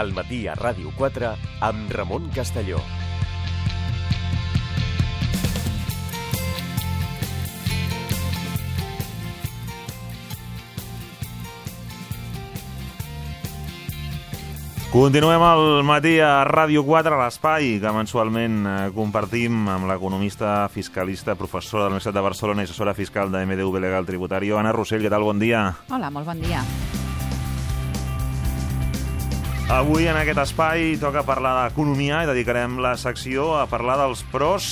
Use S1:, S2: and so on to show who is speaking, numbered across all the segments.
S1: Al matí a Ràdio 4 amb Ramon Castelló.
S2: Continuem al matí a Ràdio 4, a l'espai que mensualment eh, compartim amb l'economista, fiscalista, professora de la Universitat de Barcelona i assessora fiscal de MDV Legal Tributario. Anna Rossell, què tal? Bon dia.
S3: Hola, molt bon dia.
S2: Avui en aquest espai toca parlar d'economia i dedicarem la secció a parlar dels pros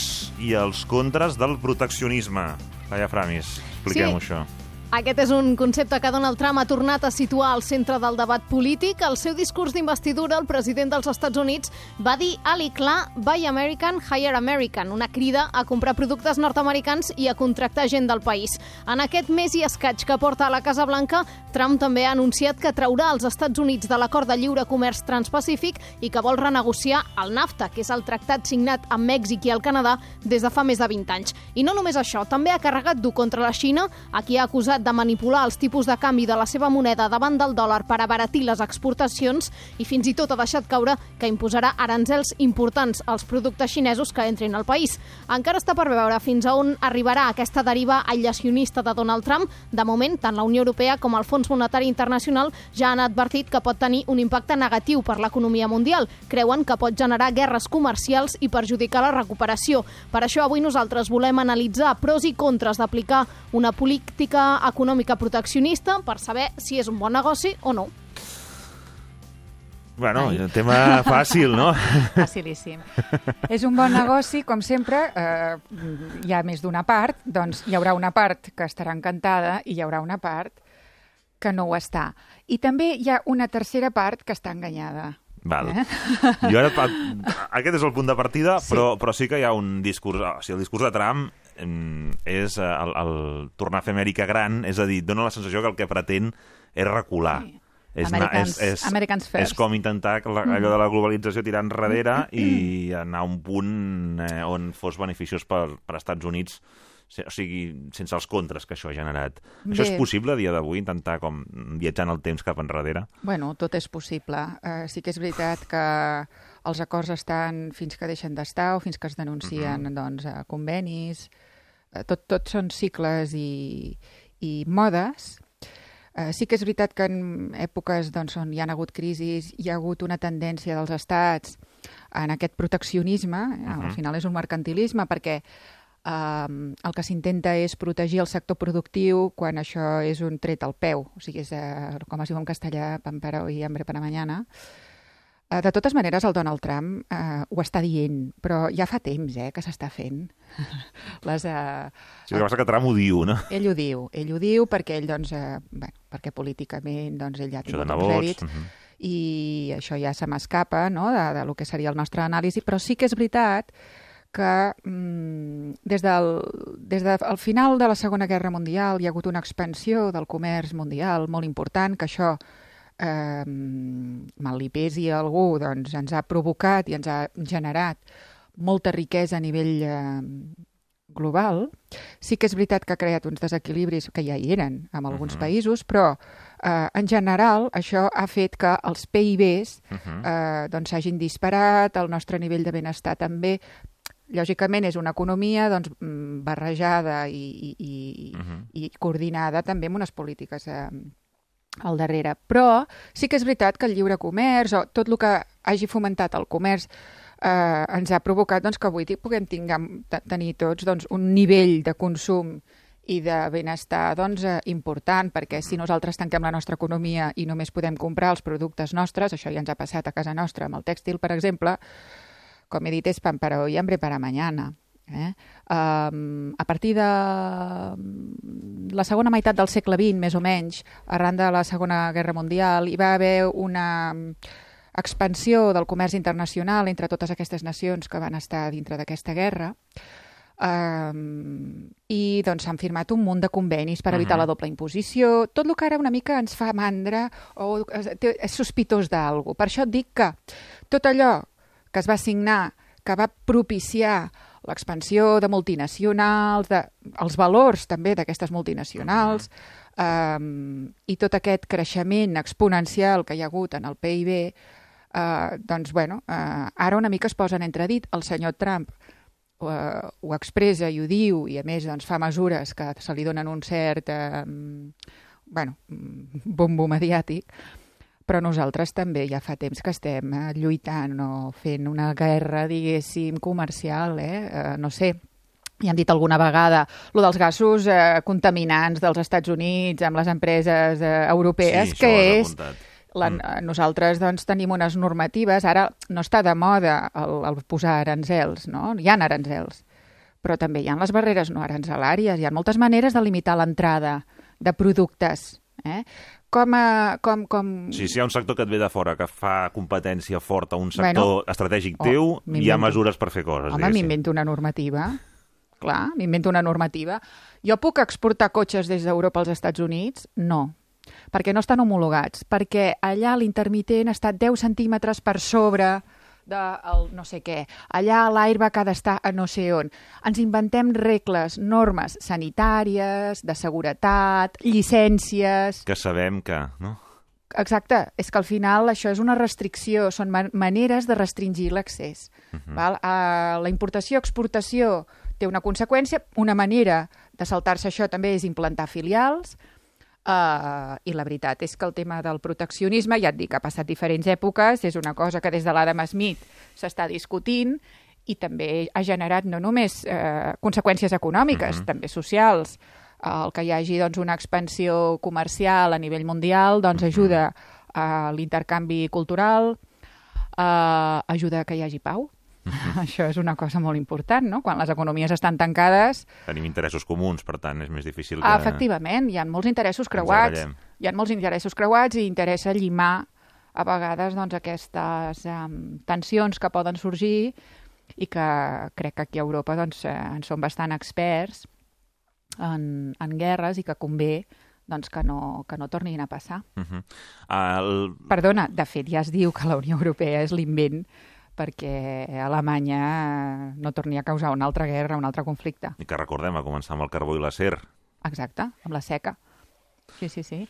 S2: i els contres del proteccionisme. Laia Framis, expliquem-ho
S4: Sí.
S2: això.
S4: Aquest és un concepte que Donald Trump ha tornat a situar al centre del debat polític. Al seu discurs d'investidura, el president dels Estats Units va dir alt i clar Buy American, Hire American, una crida a comprar productes nord-americans i a contractar gent del país. En aquest mes i escaig que porta a la Casa Blanca, Trump també ha anunciat que traurà els Estats Units de l'acord de lliure comerç transpacífic i que vol renegociar el NAFTA, que és el tractat signat amb Mèxic i el Canadà des de fa més de 20 anys. I no només això, també ha carregat dur contra la Xina, a qui ha acusat de manipular els tipus de canvi de la seva moneda davant del dòlar per abaratir les exportacions i fins i tot ha deixat caure que imposarà aranzels importants als productes xinesos que entrin al país. Encara està per veure fins a on arribarà aquesta deriva aïllacionista de Donald Trump. De moment, tant la Unió Europea com el Fons Monetari Internacional ja han advertit que pot tenir un impacte negatiu per l'economia mundial. Creuen que pot generar guerres comercials i perjudicar la recuperació. Per això avui nosaltres volem analitzar pros i contres d'aplicar una política econòmica proteccionista per saber si és un bon negoci o no.
S2: Bueno, un tema fàcil, no?
S3: Facilíssim. és un bon negoci, com sempre, eh, hi ha més d'una part, doncs hi haurà una part que estarà encantada i hi haurà una part que no ho està. I també hi ha una tercera part que està enganyada.
S2: Val.
S3: Eh?
S2: Jo ara, aquest és el punt de partida,
S3: Sí.
S2: però, però sí que hi ha un discurs... O sigui, el discurs de Trump em, és eh, el, el tornar a fer Amèrica gran, és a dir, dona la sensació que el que pretén és recular.
S3: Sí.
S2: És,
S3: Americans-
S2: és, és,
S3: Americans
S2: és
S3: first.
S2: com intentar que la, allò de la globalització tirar enrere i anar a un punt eh, on fos beneficiós per, per Estats Units o sigui, sense els contres que això ha generat. Això és
S3: Bé.
S2: possible a dia d'avui, intentar com viatjar en el temps cap enrere?
S3: Bueno, tot és possible. Uh, sí que és veritat que els acords estan fins que deixen d'estar o fins que es denuncien doncs, uh, convenis. Uh, tot, tot són cicles i, i modes. Uh, sí que és veritat que en èpoques doncs, on hi ha hagut crisis hi ha hagut una tendència dels estats en aquest proteccionisme, uh al final és un mercantilisme, perquè um, el que s'intenta és protegir el sector productiu quan això és un tret al peu, o sigui, és, uh, com es diu en castellà, pan para hoy, hambre para mañana. Uh, de totes maneres, el Donald Trump uh, ho està dient, però ja fa temps eh, que s'està fent. Les, uh,
S2: Sí, el que passa que Trump ho diu, no?
S3: ell ho diu, ell ho diu perquè ell, doncs, eh, bueno, perquè políticament doncs, ell ja ha
S2: de
S3: tingut uns rèdits
S2: mhm.
S3: i això ja se m'escapa no, de, de lo que seria el nostre anàlisi, però sí que és veritat que mm, des, del, des del final de la Segona Guerra Mundial hi ha hagut una expansió del comerç mundial molt important, que això eh, mal li pesi a algú, doncs ens ha provocat i ens ha generat molta riquesa a nivell eh, global. Sí que és veritat que ha creat uns desequilibris que ja hi eren en alguns
S2: Mhm.
S3: països, però eh, en general això ha fet que els PIBs eh, doncs s'hagin disparat, el nostre nivell de benestar també. Lògicament és una economia doncs, mm, barrejada i, i, i,
S2: Mhm.
S3: i coordinada també amb unes polítiques eh, al darrere. Però sí que és veritat que el lliure comerç o tot el que hagi fomentat el comerç eh, ens ha provocat doncs, que avui puguem tingar, te- tenir tots doncs, un nivell de consum i de benestar doncs, eh, important, perquè si nosaltres tanquem la nostra economia i només podem comprar els productes nostres, això ja ens ha passat a casa nostra amb el tèxtil, per exemple, com he dit, és pan para hoy, hambre para mañana. Eh? Um, a partir de mm, la segona meitat del segle XX, més o menys, arran de la Segona Guerra Mundial, hi va haver una mm, expansió del comerç internacional entre totes aquestes nacions que van estar dintre d'aquesta guerra um, i doncs s'han firmat un munt de convenis per evitar
S2: Mhm.
S3: la doble imposició, tot el que ara una mica ens fa mandra o és, té- és sospitós d'algú. Per això et dic que tot allò que es va signar, que va propiciar l'expansió de multinacionals, de, els valors també d'aquestes multinacionals, um, i tot aquest creixement exponencial que hi ha hagut en el PIB, eh, doncs, bueno, eh, ara una mica es posen entredit. El senyor Trump eh, ho expressa i ho diu, i a més doncs, fa mesures que se li donen un cert eh, bueno, bombo mediàtic, però nosaltres també ja fa temps que estem eh, lluitant o fent una guerra, diguéssim, comercial, eh? eh no sé, ja han dit alguna vegada, lo dels gasos eh, contaminants dels Estats Units amb les empreses eh, europees,
S2: sí,
S3: que és...
S2: Apuntat.
S3: La, mm. Nosaltres doncs, tenim unes normatives, ara no està de moda el, el posar aranzels, no? Hi ha aranzels, però també hi ha les barreres no aranzelàries, hi ha moltes maneres de limitar l'entrada de productes. Eh? Com, a, com, com...
S2: Sí, si hi ha un sector que et ve de fora, que fa competència forta a un sector
S3: Bueno,
S2: estratègic
S3: oh,
S2: teu, hi ha mesures per fer coses.
S3: Home, m'invento una normativa. Clar, m'invento una normativa. Jo puc exportar cotxes des d'Europa als Estats Units? No, perquè no estan homologats, perquè allà l'intermitent està 10 centímetres per sobre de el no sé què. Allà l'airbag ha d'estar a no sé on. Ens inventem regles, normes sanitàries, de seguretat, llicències...
S2: Que sabem que... No?
S3: Exacte, és que al final això és una restricció, són man maneres de restringir l'accés. Uh -huh. val? Uh, la importació-exportació té una conseqüència, una manera de saltar-se això també és implantar filials, uh, i la veritat és que el tema del proteccionisme, ja et dic, ha passat diferents èpoques, és una cosa que des de l'Adam Smith s'està discutint, i també ha generat no només eh, conseqüències econòmiques,
S2: Mhm.
S3: també socials, el que hi hagi doncs, una expansió comercial a nivell mundial doncs, ajuda a l'intercanvi cultural, eh, ajuda a que hi hagi pau. Això és una cosa molt important, no? Quan les economies estan tancades,
S2: Tenim interessos comuns, per tant, és més difícil que...
S3: ah, efectivament, hi ha molts interessos creuats. Hi ha molts interessos creuats i interessa llimar a vegades doncs, aquestes um, tensions que poden sorgir i que crec que aquí a Europa doncs, eh, en som bastant experts en, en guerres i que convé doncs, que, no, que no tornin a passar.
S2: Uh -huh. el...
S3: Perdona, de fet ja es diu que la Unió Europea és l'invent perquè Alemanya no torni a causar una altra guerra, un altre conflicte.
S2: I que recordem, a començar amb el carbó i l'acer.
S3: Exacte, amb la seca. Sí, sí, sí.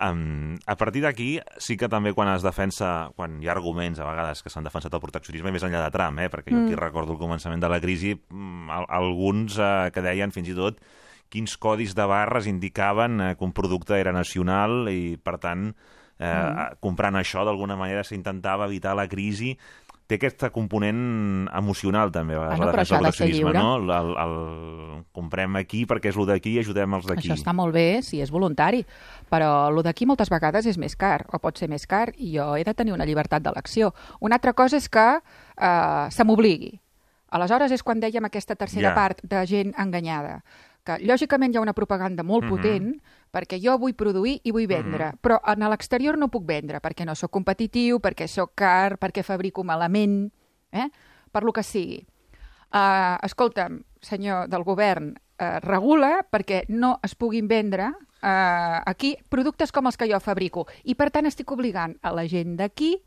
S2: Um, a partir d'aquí, sí que també quan es defensa, quan hi ha arguments a vegades que s'han defensat el proteccionisme més enllà de Trump, eh? perquè jo aquí recordo el començament de la crisi, mm, al- alguns eh, que deien fins i tot quins codis de barres indicaven eh, que un producte era nacional i, per tant, eh, comprant això d'alguna manera s'intentava evitar la crisi té aquest component emocional també a vegades,
S3: Bueno,
S2: la
S3: però això ha de ser
S2: proteccionisme,
S3: lliure.
S2: no? El, el, el, comprem aquí perquè és el d'aquí i ajudem els d'aquí.
S3: Això està molt bé si és voluntari, però el d'aquí moltes vegades és més car, o pot ser més car, i jo he de tenir una llibertat d'elecció. Una altra cosa és que eh, se m'obligui. Aleshores és quan dèiem aquesta tercera
S2: Ja.
S3: part de gent enganyada que lògicament hi ha una propaganda molt
S2: Mhm.
S3: potent perquè jo vull produir i vull vendre, però en l'exterior no puc vendre perquè no sóc competitiu, perquè sóc car, perquè fabrico malament, eh? per lo que sigui. Uh, escolta'm, senyor del govern, uh, regula perquè no es puguin vendre uh, aquí productes com els que jo fabrico i per tant estic obligant a la gent d'aquí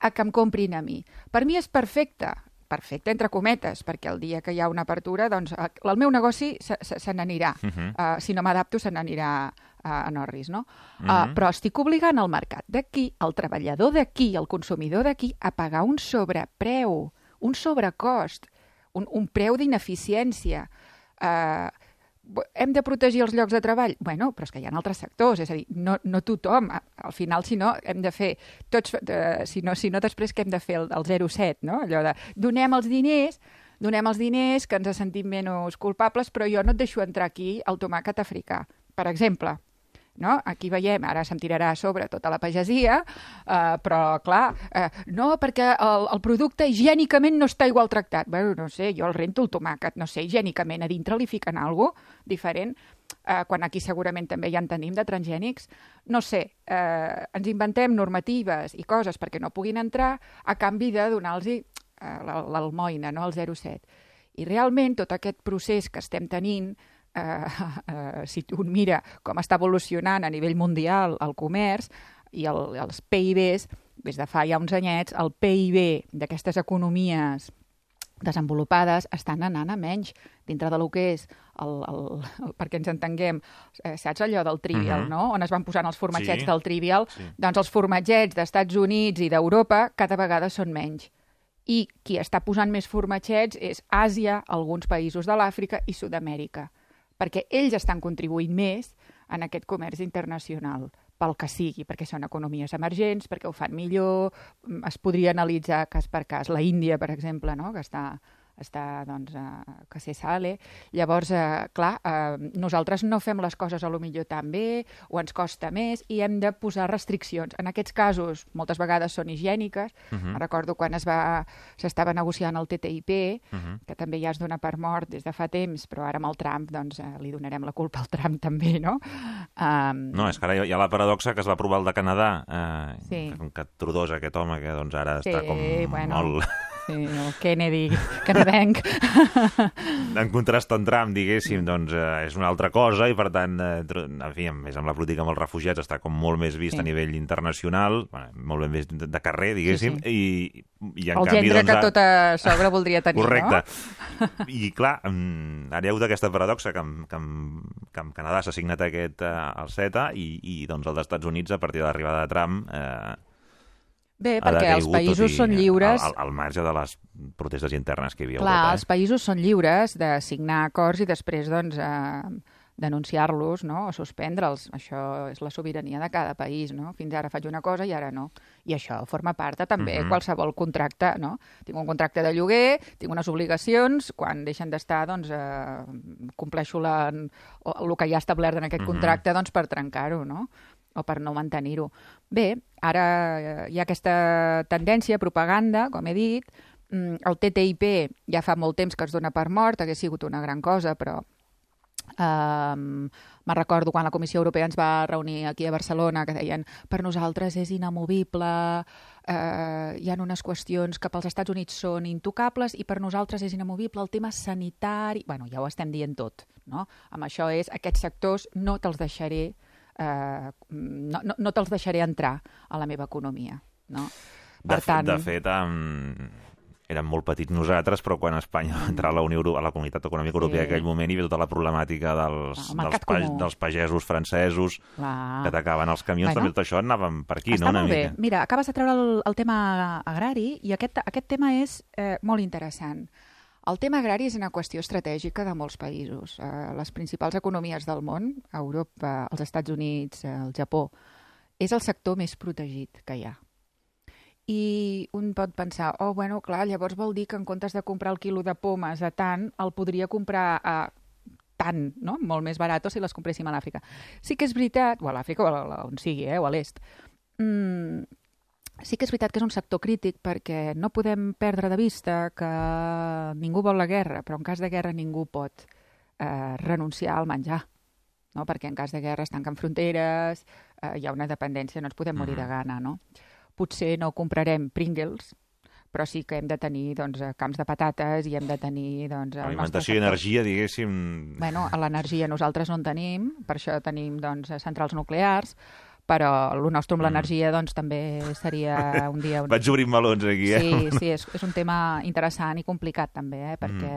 S3: a que em comprin a mi. Per mi és perfecte, perfecte entre cometes, perquè el dia que hi ha una apertura, doncs eh, el meu negoci se, se, se n'anirà. Uh. -huh. uh, si no m'adapto, se n'anirà a, a Norris, no? Uh,
S2: Mhm.
S3: però estic obligant el mercat d'aquí, el treballador d'aquí, el consumidor d'aquí, a pagar un sobrepreu, un sobrecost, un, un preu d'ineficiència. Uh, hem de protegir els llocs de treball? Bueno, però és que hi ha altres sectors, és a dir, no, no tothom. Al final, si no, hem de fer tots, eh, si, no, si no després que hem de fer el, el 0,7, no? Allò de donem els diners, donem els diners, que ens sentim menys culpables, però jo no et deixo entrar aquí el tomàquet africà, per exemple. No? Aquí veiem, ara se'm tirarà a sobre tota la pagesia, eh, però clar, eh, no, perquè el, el producte higiènicament no està igual tractat. Bueno, no sé, jo el rento el tomàquet, no sé, higiènicament a dintre li fiquen alguna diferent, eh, quan aquí segurament també ja en tenim de transgènics. No sé, eh, ens inventem normatives i coses perquè no puguin entrar a canvi de donar-los eh, l'al- l'almoina, no? el 0,7. I realment tot aquest procés que estem tenint eh, eh, si un mira com està evolucionant a nivell mundial el comerç i el, els PIBs, des de fa ja uns anyets, el PIB d'aquestes economies desenvolupades estan anant a menys dintre de lo que és el, el, el perquè ens entenguem, eh, saps allò del Trivial,
S2: Mhm.
S3: no? On es van posant els formatgets
S2: Sí.
S3: del Trivial,
S2: Sí.
S3: doncs els formatgets d'Estats Units i d'Europa cada vegada són menys. I qui està posant més formatgets és Àsia, alguns països de l'Àfrica i Sud-amèrica, perquè ells estan contribuint més en aquest comerç internacional, pel que sigui, perquè són economies emergents, perquè ho fan millor, es podria analitzar cas per cas. La Índia, per exemple, no? que està, està doncs, eh, que se sale. Llavors, eh, clar, eh, nosaltres no fem les coses a lo millor tan bé o ens costa més i hem de posar restriccions. En aquests casos, moltes vegades són higièniques. Uh
S2: Mhm.
S3: -huh. Recordo quan es va s'estava negociant el TTIP, uh
S2: Mhm.
S3: -huh. que també ja es dona per mort des de fa temps, però ara amb el Trump doncs, eh, li donarem la culpa al Trump també, no? Um,
S2: No, és que ara hi ha- la paradoxa que es va aprovar el de Canadà, eh,
S3: Sí.
S2: com que Trudeau és aquest home que doncs, ara
S3: Sí,
S2: està com
S3: bueno.
S2: molt
S3: Sí, el Kennedy, canadenc.
S2: en contrast amb Trump, diguéssim, doncs eh, és una altra cosa i per tant, eh, en fi, a més amb la política amb els refugiats està com molt més vist
S3: Sí.
S2: a nivell internacional, bueno, molt ben vist de, de carrer, diguéssim,
S3: Sí,
S2: i, i en
S3: el
S2: canvi,
S3: gendre
S2: doncs,
S3: que tota sogra voldria tenir,
S2: Correcte.
S3: no?
S2: I clar, mm, ara hi ha hagut aquesta paradoxa que, que, que amb Canadà s'ha signat aquest eh, el CETA i, i doncs els Estats Units a partir de l'arribada de Trump eh,
S3: Bé, perquè els països
S2: i
S3: són lliures...
S2: Al, al, marge de les protestes internes que hi havia
S3: Clar,
S2: Europa.
S3: els països són lliures de signar acords i després doncs, eh, denunciar-los no? o suspendre'ls. Això és la sobirania de cada país. No? Fins ara faig una cosa i ara no. I això forma part de també
S2: Mhm.
S3: qualsevol contracte. No? Tinc un contracte de lloguer, tinc unes obligacions, quan deixen d'estar doncs, eh, compleixo la, el que ja ha establert en aquest
S2: Mhm.
S3: contracte doncs, per trencar-ho. No? O per no mantenir-ho. Bé, ara eh, hi ha aquesta tendència, propaganda, com he dit, Mm, el TTIP ja fa molt temps que es dona per mort, hagués sigut una gran cosa, però Um, me recordo quan la Comissió Europea ens va reunir aquí a Barcelona que deien per nosaltres és inamovible, uh, hi ha unes qüestions que pels Estats Units són intocables i per nosaltres és inamovible el tema sanitari. bueno, ja ho estem dient tot, no? Amb això és, aquests sectors no te'ls deixaré uh, no, no, no te'ls deixaré entrar a la meva economia, no?
S2: De, fet, de fet, um, érem molt petits nosaltres, però quan Espanya va entrar a la Unió Europea, a la Comunitat Econòmica Europea
S3: Sí.
S2: en aquell moment hi havia tota la problemàtica dels,
S3: El
S2: dels, pa,
S3: comú.
S2: dels pagesos francesos
S3: Clar.
S2: que atacaven els camions,
S3: Bueno.
S2: també tot això anàvem per aquí,
S3: Està
S2: no? Una
S3: molt bé.
S2: mica.
S3: Mira, acabes de treure el, el tema agrari i aquest, aquest tema és eh, molt interessant. El tema agrari és una qüestió estratègica de molts països. Eh, les principals economies del món, Europa, els Estats Units, eh, el Japó, és el sector més protegit que hi ha. I un pot pensar, oh, bueno, clar, llavors vol dir que en comptes de comprar el quilo de pomes a tant, el podria comprar a tant, no? molt més barat si les compréssim a l'Àfrica. Sí que és veritat, o a l'Àfrica o a, on sigui, eh? o a l'est, mm, sí que és veritat que és un sector crític perquè no podem perdre de vista que ningú vol la guerra, però en cas de guerra ningú pot eh, renunciar al menjar. No? Perquè en cas de guerra es tanquen fronteres, eh, hi ha una dependència, no ens podem morir de
S2: Mhm.
S3: gana. No? Potser no comprarem Pringles, però sí que hem de tenir doncs, eh, camps de patates i hem de tenir... Doncs,
S2: Alimentació i energia, diguéssim...
S3: Bueno, l'energia nosaltres no en tenim, per això tenim doncs, centrals nuclears, però el nostre amb
S2: Mm.
S3: l'energia doncs, també seria un dia... Un...
S2: Vaig obrint melons aquí, eh?
S3: Sí, sí, és, és un tema interessant i complicat també, eh? perquè...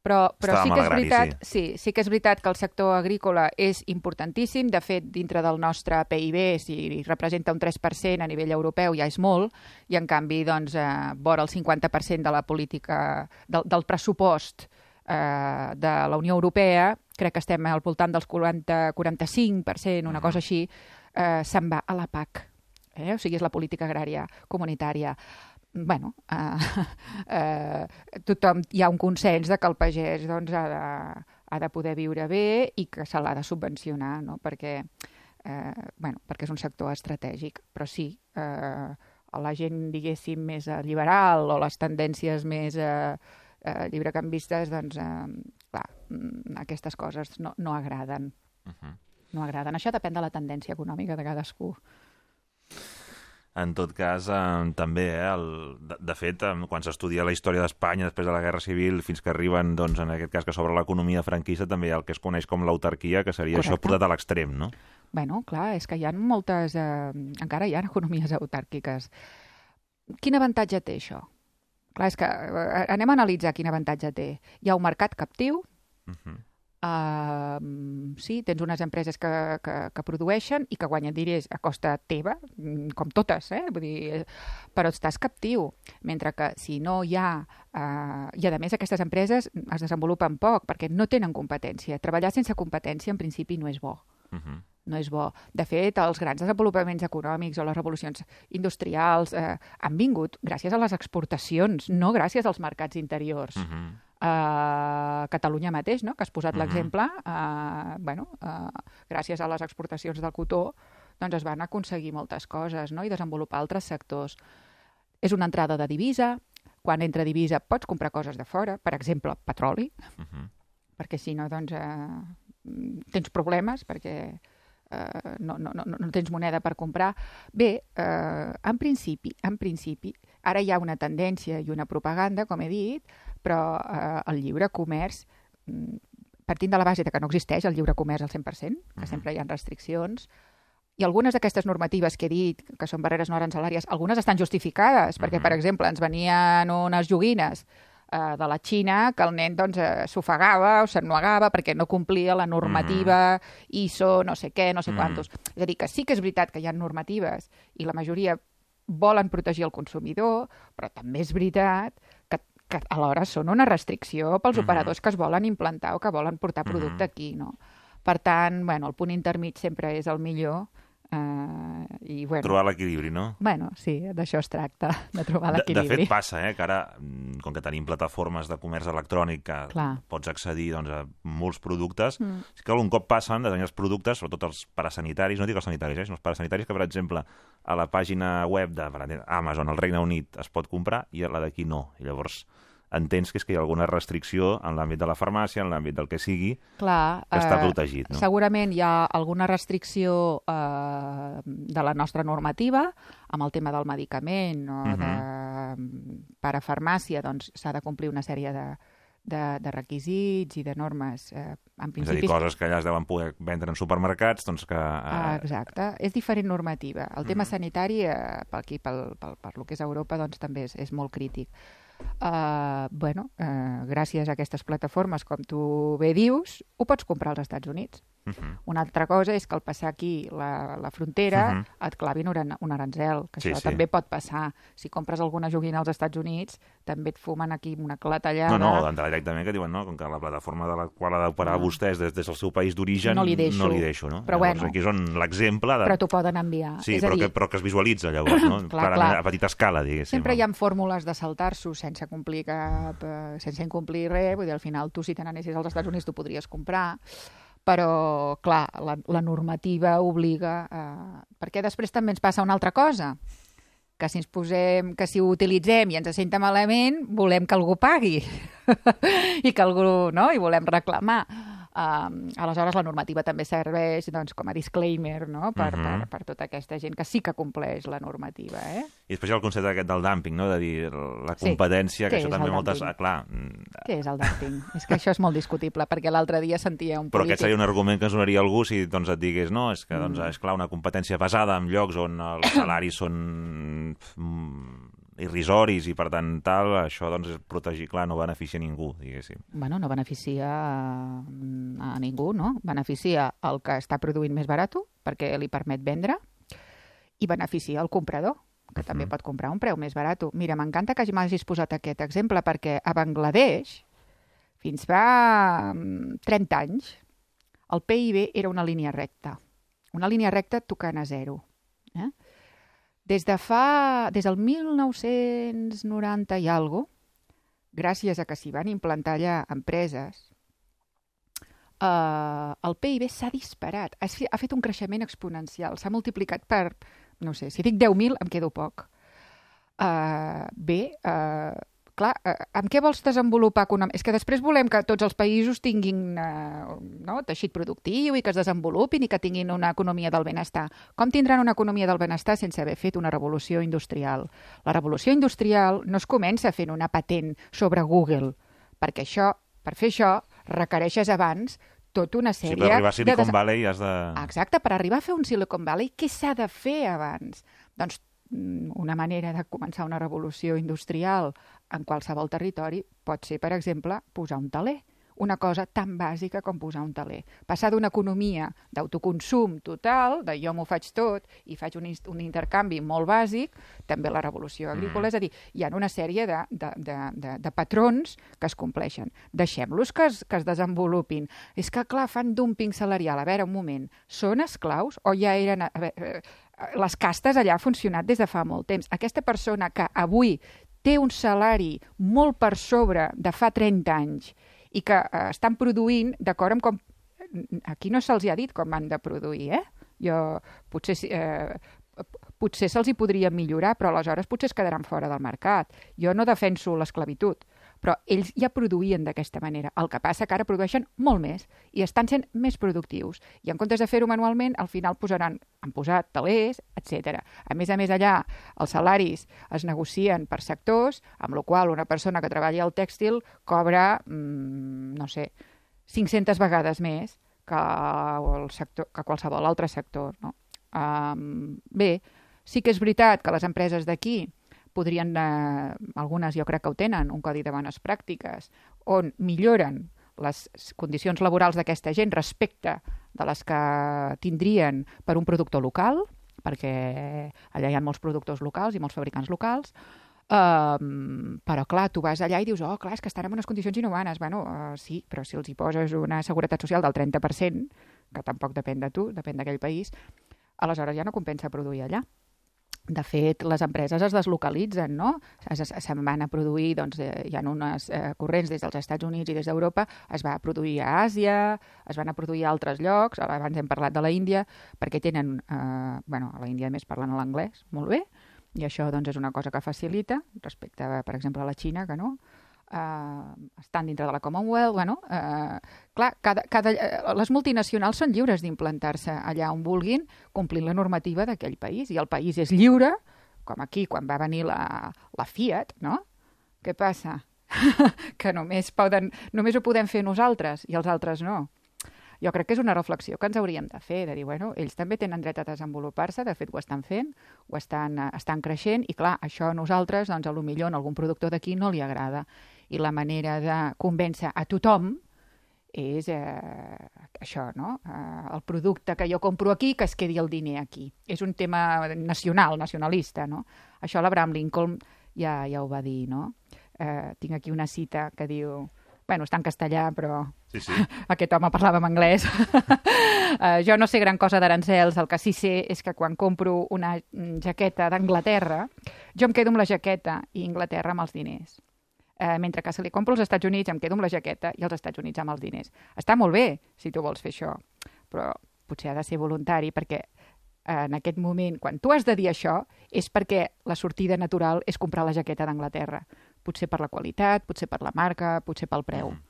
S3: Però, però
S2: Estava
S3: sí que és veritat, sí. sí que és veritat que el sector agrícola és importantíssim. De fet, dintre del nostre PIB, si representa un 3% a nivell europeu, ja és molt, i en canvi, doncs, eh, vora el 50% de la política, del, del pressupost eh, de la Unió Europea, crec que estem al voltant dels 40, 45%, una cosa així, eh, se'n va a la PAC. Eh? O sigui, és la política agrària comunitària bueno, eh, eh, tothom, hi ha un consens de que el pagès doncs, ha, de, ha de poder viure bé i que se l'ha de subvencionar, no? perquè, eh, bueno, perquè és un sector estratègic. Però sí, eh, la gent, diguéssim, més eh, liberal o les tendències més eh, eh, llibrecambistes, doncs, eh, clar, mm, aquestes coses no, no agraden.
S2: Uh -huh.
S3: No agraden. Això depèn de la tendència econòmica de cadascú.
S2: En tot cas, eh, també, eh, el, de, de fet, eh, quan s'estudia la història d'Espanya després de la Guerra Civil fins que arriben, doncs, en aquest cas, que s'obre l'economia franquista, també hi ha el que es coneix com l'autarquia, que seria això
S3: Correcte.
S2: portat a l'extrem, no?
S3: Bueno, clar, és que hi ha moltes... Eh, encara hi ha econòmies autàrquiques. Quin avantatge té això? Clar, és que eh, anem a analitzar quin avantatge té. Hi ha un mercat captiu,
S2: Uh -huh.
S3: Uh, sí, tens unes empreses que, que, que produeixen i que guanyen diners a costa teva, mm, com totes, eh? Vull dir, però estàs captiu. Mentre que si no hi ha... Uh, I a més aquestes empreses es desenvolupen poc perquè no tenen competència. Treballar sense competència en principi no és bo.
S2: Uh -huh.
S3: No és bo. De fet, els grans desenvolupaments econòmics o les revolucions industrials eh, han vingut gràcies a les exportacions, no gràcies als mercats interiors.
S2: Uh -huh.
S3: a Catalunya mateix, no? que has posat
S2: Mhm.
S3: l'exemple, eh, bueno, eh, gràcies a les exportacions del cotó, doncs es van aconseguir moltes coses no? i desenvolupar altres sectors. És una entrada de divisa, quan entra divisa pots comprar coses de fora, per exemple, petroli,
S2: Uh -huh.
S3: perquè si no, doncs, eh, tens problemes, perquè eh, no, no, no, no tens moneda per comprar. Bé, eh, en principi, en principi, ara hi ha una tendència i una propaganda, com he dit, però eh, el lliure comerç, mm, partint de la base de que no existeix el lliure comerç al 100%, que
S2: Mhm.
S3: sempre hi ha restriccions, i algunes d'aquestes normatives que he dit, que són barreres no arancelàries, algunes estan justificades, perquè,
S2: Mhm.
S3: per exemple, ens venien unes joguines eh, de la Xina que el nen doncs, eh, s'ofegava o s'ennuegava perquè no complia la normativa ISO, no sé què, no sé
S2: Mhm.
S3: quantos. És a dir, que sí que és veritat que hi ha normatives i la majoria volen protegir el consumidor, però també és veritat que, que alhora són una restricció pels
S2: Mhm.
S3: operadors que es volen implantar o que volen portar producte
S2: Mhm.
S3: aquí, no? Per tant, bueno, el punt intermig sempre és el millor eh, i, bueno,
S2: Trobar l'equilibri, no?
S3: bueno, sí, d'això es tracta, de trobar
S2: De, de
S3: l'equilibri.
S2: fet, passa, eh, que ara, mm, com que tenim plataformes de comerç electrònic que
S3: Clar.
S2: pots accedir doncs, a molts productes,
S3: Mm.
S2: sí que algun cop passen de tenir els productes, sobretot els parasanitaris, no dic els sanitaris, eh, sinó els parasanitaris, que, per exemple, a la pàgina web de Amazon, al Regne Unit, es pot comprar i a la d'aquí no. I llavors entens que és que hi ha alguna restricció en l'àmbit de la farmàcia, en l'àmbit del que sigui,
S3: Clar,
S2: que està
S3: eh,
S2: protegit, no?
S3: Segurament hi ha alguna restricció eh, de la nostra normativa amb el tema del medicament o
S2: Mhm.
S3: de parafarmàcia, doncs s'ha de complir una sèrie de, de, de requisits i de normes. Eh, en
S2: És a dir,
S3: principi...
S2: coses que allà es deuen poder vendre en supermercats, doncs que...
S3: Ah,
S2: Eh,
S3: exacte. És diferent normativa. El tema sanitari, eh, per aquí, pel, pel, per lo que és Europa, doncs també és, és molt crític. Uh, bueno, uh, gràcies a aquestes plataformes, com tu bé dius, ho pots comprar als Estats Units.
S2: Uh -huh.
S3: Una altra cosa és que al passar aquí la, la frontera
S2: Mhm.
S3: et clavin un, un aranzel, que
S2: Sí,
S3: això
S2: sí.
S3: també pot passar. Si compres alguna joguina als Estats Units, també et fumen aquí una clatellada.
S2: No, no, d'entrada directament que diuen no, com que la plataforma de la qual ha d'operar
S3: No.
S2: vostès des, des del seu país d'origen
S3: No li deixo.
S2: no li deixo, no?
S3: Però
S2: llavors,
S3: bueno.
S2: aquí és on l'exemple de...
S3: Però t'ho poden enviar.
S2: Sí,
S3: és a
S2: però,
S3: dir,
S2: que, però que es visualitza llavors, no?
S3: Clar,
S2: Clarament,
S3: clar.
S2: A petita escala, diguéssim.
S3: Sempre hi ha fórmules de saltar-s'ho sense complir cap, eh, sense incomplir res, vull dir, al final tu si te n'anessis als Estats Units t'ho podries comprar, però, clar, la, la normativa obliga... A... Perquè després també ens passa una altra cosa, que si ens posem, que si ho utilitzem i ens senta malament, volem que algú pagui i que algú, no? I volem reclamar. Um, aleshores, la normativa també serveix doncs, com a disclaimer no? per,
S2: Mhm.
S3: per, per tota aquesta gent que sí que compleix la normativa. Eh?
S2: I després hi ha el concepte aquest del dumping, no? De dir la
S3: Sí.
S2: competència,
S3: Què
S2: que això també moltes... Ah, clar, mm,
S3: Què és el dumping? és que això és molt discutible, perquè l'altre dia sentia un
S2: però
S3: polític...
S2: aquest seria un argument que ens donaria algú si doncs, et digués no, és que doncs,
S3: Mm.
S2: és clar, una competència basada en llocs on els salaris són mm, irrisoris i per tant tal, això doncs, protegir, clar, no beneficia ningú, diguéssim.
S3: Bueno, no beneficia a, a ningú, no? Beneficia el que està produint més barat, perquè li permet vendre, i beneficia el comprador, que també
S2: Mhm.
S3: pot comprar un preu més barat. Mira, m'encanta que m'hagis posat aquest exemple, perquè a Bangladesh, fins fa mm, 30 anys, el PIB era una línia recta. Una línia recta tocant a zero. Eh? Des de fa... Des del 1990 i algo, gràcies a que s'hi van implantar allà empreses, eh, el PIB s'ha disparat, ha, ha fet un creixement exponencial, s'ha multiplicat per, no sé, si dic 10.000 em quedo poc. Uh, bé, uh, clar, uh, amb què vols desenvolupar econòmic? És que després volem que tots els països tinguin uh, no, teixit productiu i que es desenvolupin i que tinguin una economia del benestar. Com tindran una economia del benestar sense haver fet una revolució industrial? La revolució industrial no es comença fent una patent sobre Google, perquè això, per fer això, requereixes abans tota una
S2: Si
S3: sèrie...
S2: per arribar a
S3: de
S2: Silicon
S3: desa-
S2: Valley has de...
S3: Exacte, per arribar a fer un Silicon Valley, què s'ha de fer abans? Doncs una manera de començar una revolució industrial en qualsevol territori pot ser, per exemple, posar un taler una cosa tan bàsica com posar un taler. Passar d'una economia d'autoconsum total, de jo m'ho faig tot i faig un, un intercanvi molt bàsic, també la revolució agrícola, mm. és a dir, hi ha una sèrie de, de, de, de, de patrons que es compleixen. Deixem-los que, es, que es desenvolupin. És que, clar, fan dumping salarial. A veure, un moment, són esclaus o ja eren... A veure, les castes allà han funcionat des de fa molt temps. Aquesta persona que avui té un salari molt per sobre de fa 30 anys i que eh, estan produint d'acord amb com... Aquí no se'ls ha dit com han de produir, eh? Jo, potser, eh, potser se'ls hi podria millorar, però aleshores potser es quedaran fora del mercat. Jo no defenso l'esclavitud, però ells ja produïen d'aquesta manera. El que passa que ara produeixen molt més i estan sent més productius. I en comptes de fer-ho manualment, al final posaran, han posat talers, etc. A més a més, allà els salaris es negocien per sectors, amb la qual una persona que treballa al tèxtil cobra, mmm, no sé, 500 vegades més que, el sector, que qualsevol altre sector. No? Um, bé, sí que és veritat que les empreses d'aquí podrien, eh, algunes jo crec que ho tenen, un codi de bones pràctiques, on milloren les condicions laborals d'aquesta gent respecte de les que tindrien per un productor local, perquè allà hi ha molts productors locals i molts fabricants locals, Um, però clar, tu vas allà i dius, oh, clar, és que estan en unes condicions inhumanes. Bueno, uh, sí, però si els hi poses una seguretat social del 30%, que tampoc depèn de tu, depèn d'aquell país, aleshores ja no compensa produir allà. De fet, les empreses es deslocalitzen, no? Se'n van a produir, doncs, eh, hi ha unes eh, corrents des dels Estats Units i des d'Europa, es va a produir a Àsia, es van a produir a altres llocs, abans hem parlat de la Índia, perquè tenen, eh, bueno, a la Índia més parlen l'anglès, molt bé, i això doncs, és una cosa que facilita respecte, per exemple, a la Xina, que no, eh, estan dintre de la Commonwealth, bueno, eh, clar, cada, cada, eh, les multinacionals són lliures d'implantar-se allà on vulguin, complint la normativa d'aquell país, i el país és lliure, com aquí, quan va venir la, la Fiat, no? Què passa? que només, poden, només ho podem fer nosaltres i els altres no. Jo crec que és una reflexió que ens hauríem de fer, de dir, bueno, ells també tenen dret a desenvolupar-se, de fet ho estan fent, ho estan, estan creixent, i clar, això a nosaltres, doncs, a lo millor a algun productor d'aquí no li agrada i la manera de convèncer a tothom és eh, això, no? Eh, el producte que jo compro aquí, que es quedi el diner aquí. És un tema nacional, nacionalista, no? Això l'Abraham Lincoln ja, ja ho va dir, no? Eh, tinc aquí una cita que diu... Bueno, està en castellà, però
S2: sí, sí.
S3: aquest home parlava en anglès. uh, jo no sé gran cosa d'arancels, el que sí sé és que quan compro una jaqueta d'Anglaterra, jo em quedo amb la jaqueta i Anglaterra amb els diners eh, mentre que se li compro als Estats Units em quedo amb la jaqueta i als Estats Units amb els diners. Està molt bé, si tu vols fer això, però potser ha de ser voluntari perquè eh, en aquest moment, quan tu has de dir això, és perquè la sortida natural és comprar la jaqueta d'Anglaterra. Potser per la qualitat, potser per la marca, potser pel preu. Mm.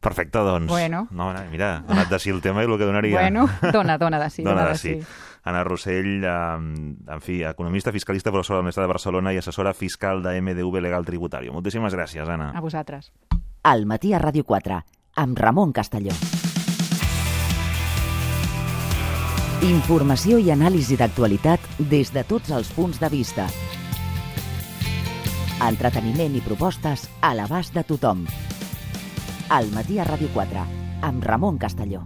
S2: Perfecte, doncs.
S3: Bueno.
S2: No, mira, ha donat de si el tema i el que donaria.
S3: Bueno, dona, dona de si.
S2: dona, dona de si. si. Anna Rossell, eh, en fi, economista, fiscalista, professora de la Universitat de Barcelona i assessora fiscal de MDV Legal Tributario. Moltíssimes gràcies, Anna.
S3: A vosaltres.
S5: Al matí a Ràdio 4, amb Ramon Castelló. Informació i anàlisi d'actualitat des de tots els punts de vista. Entreteniment i propostes a l'abast de tothom. Al matí a Ràdio 4, amb Ramon Castelló.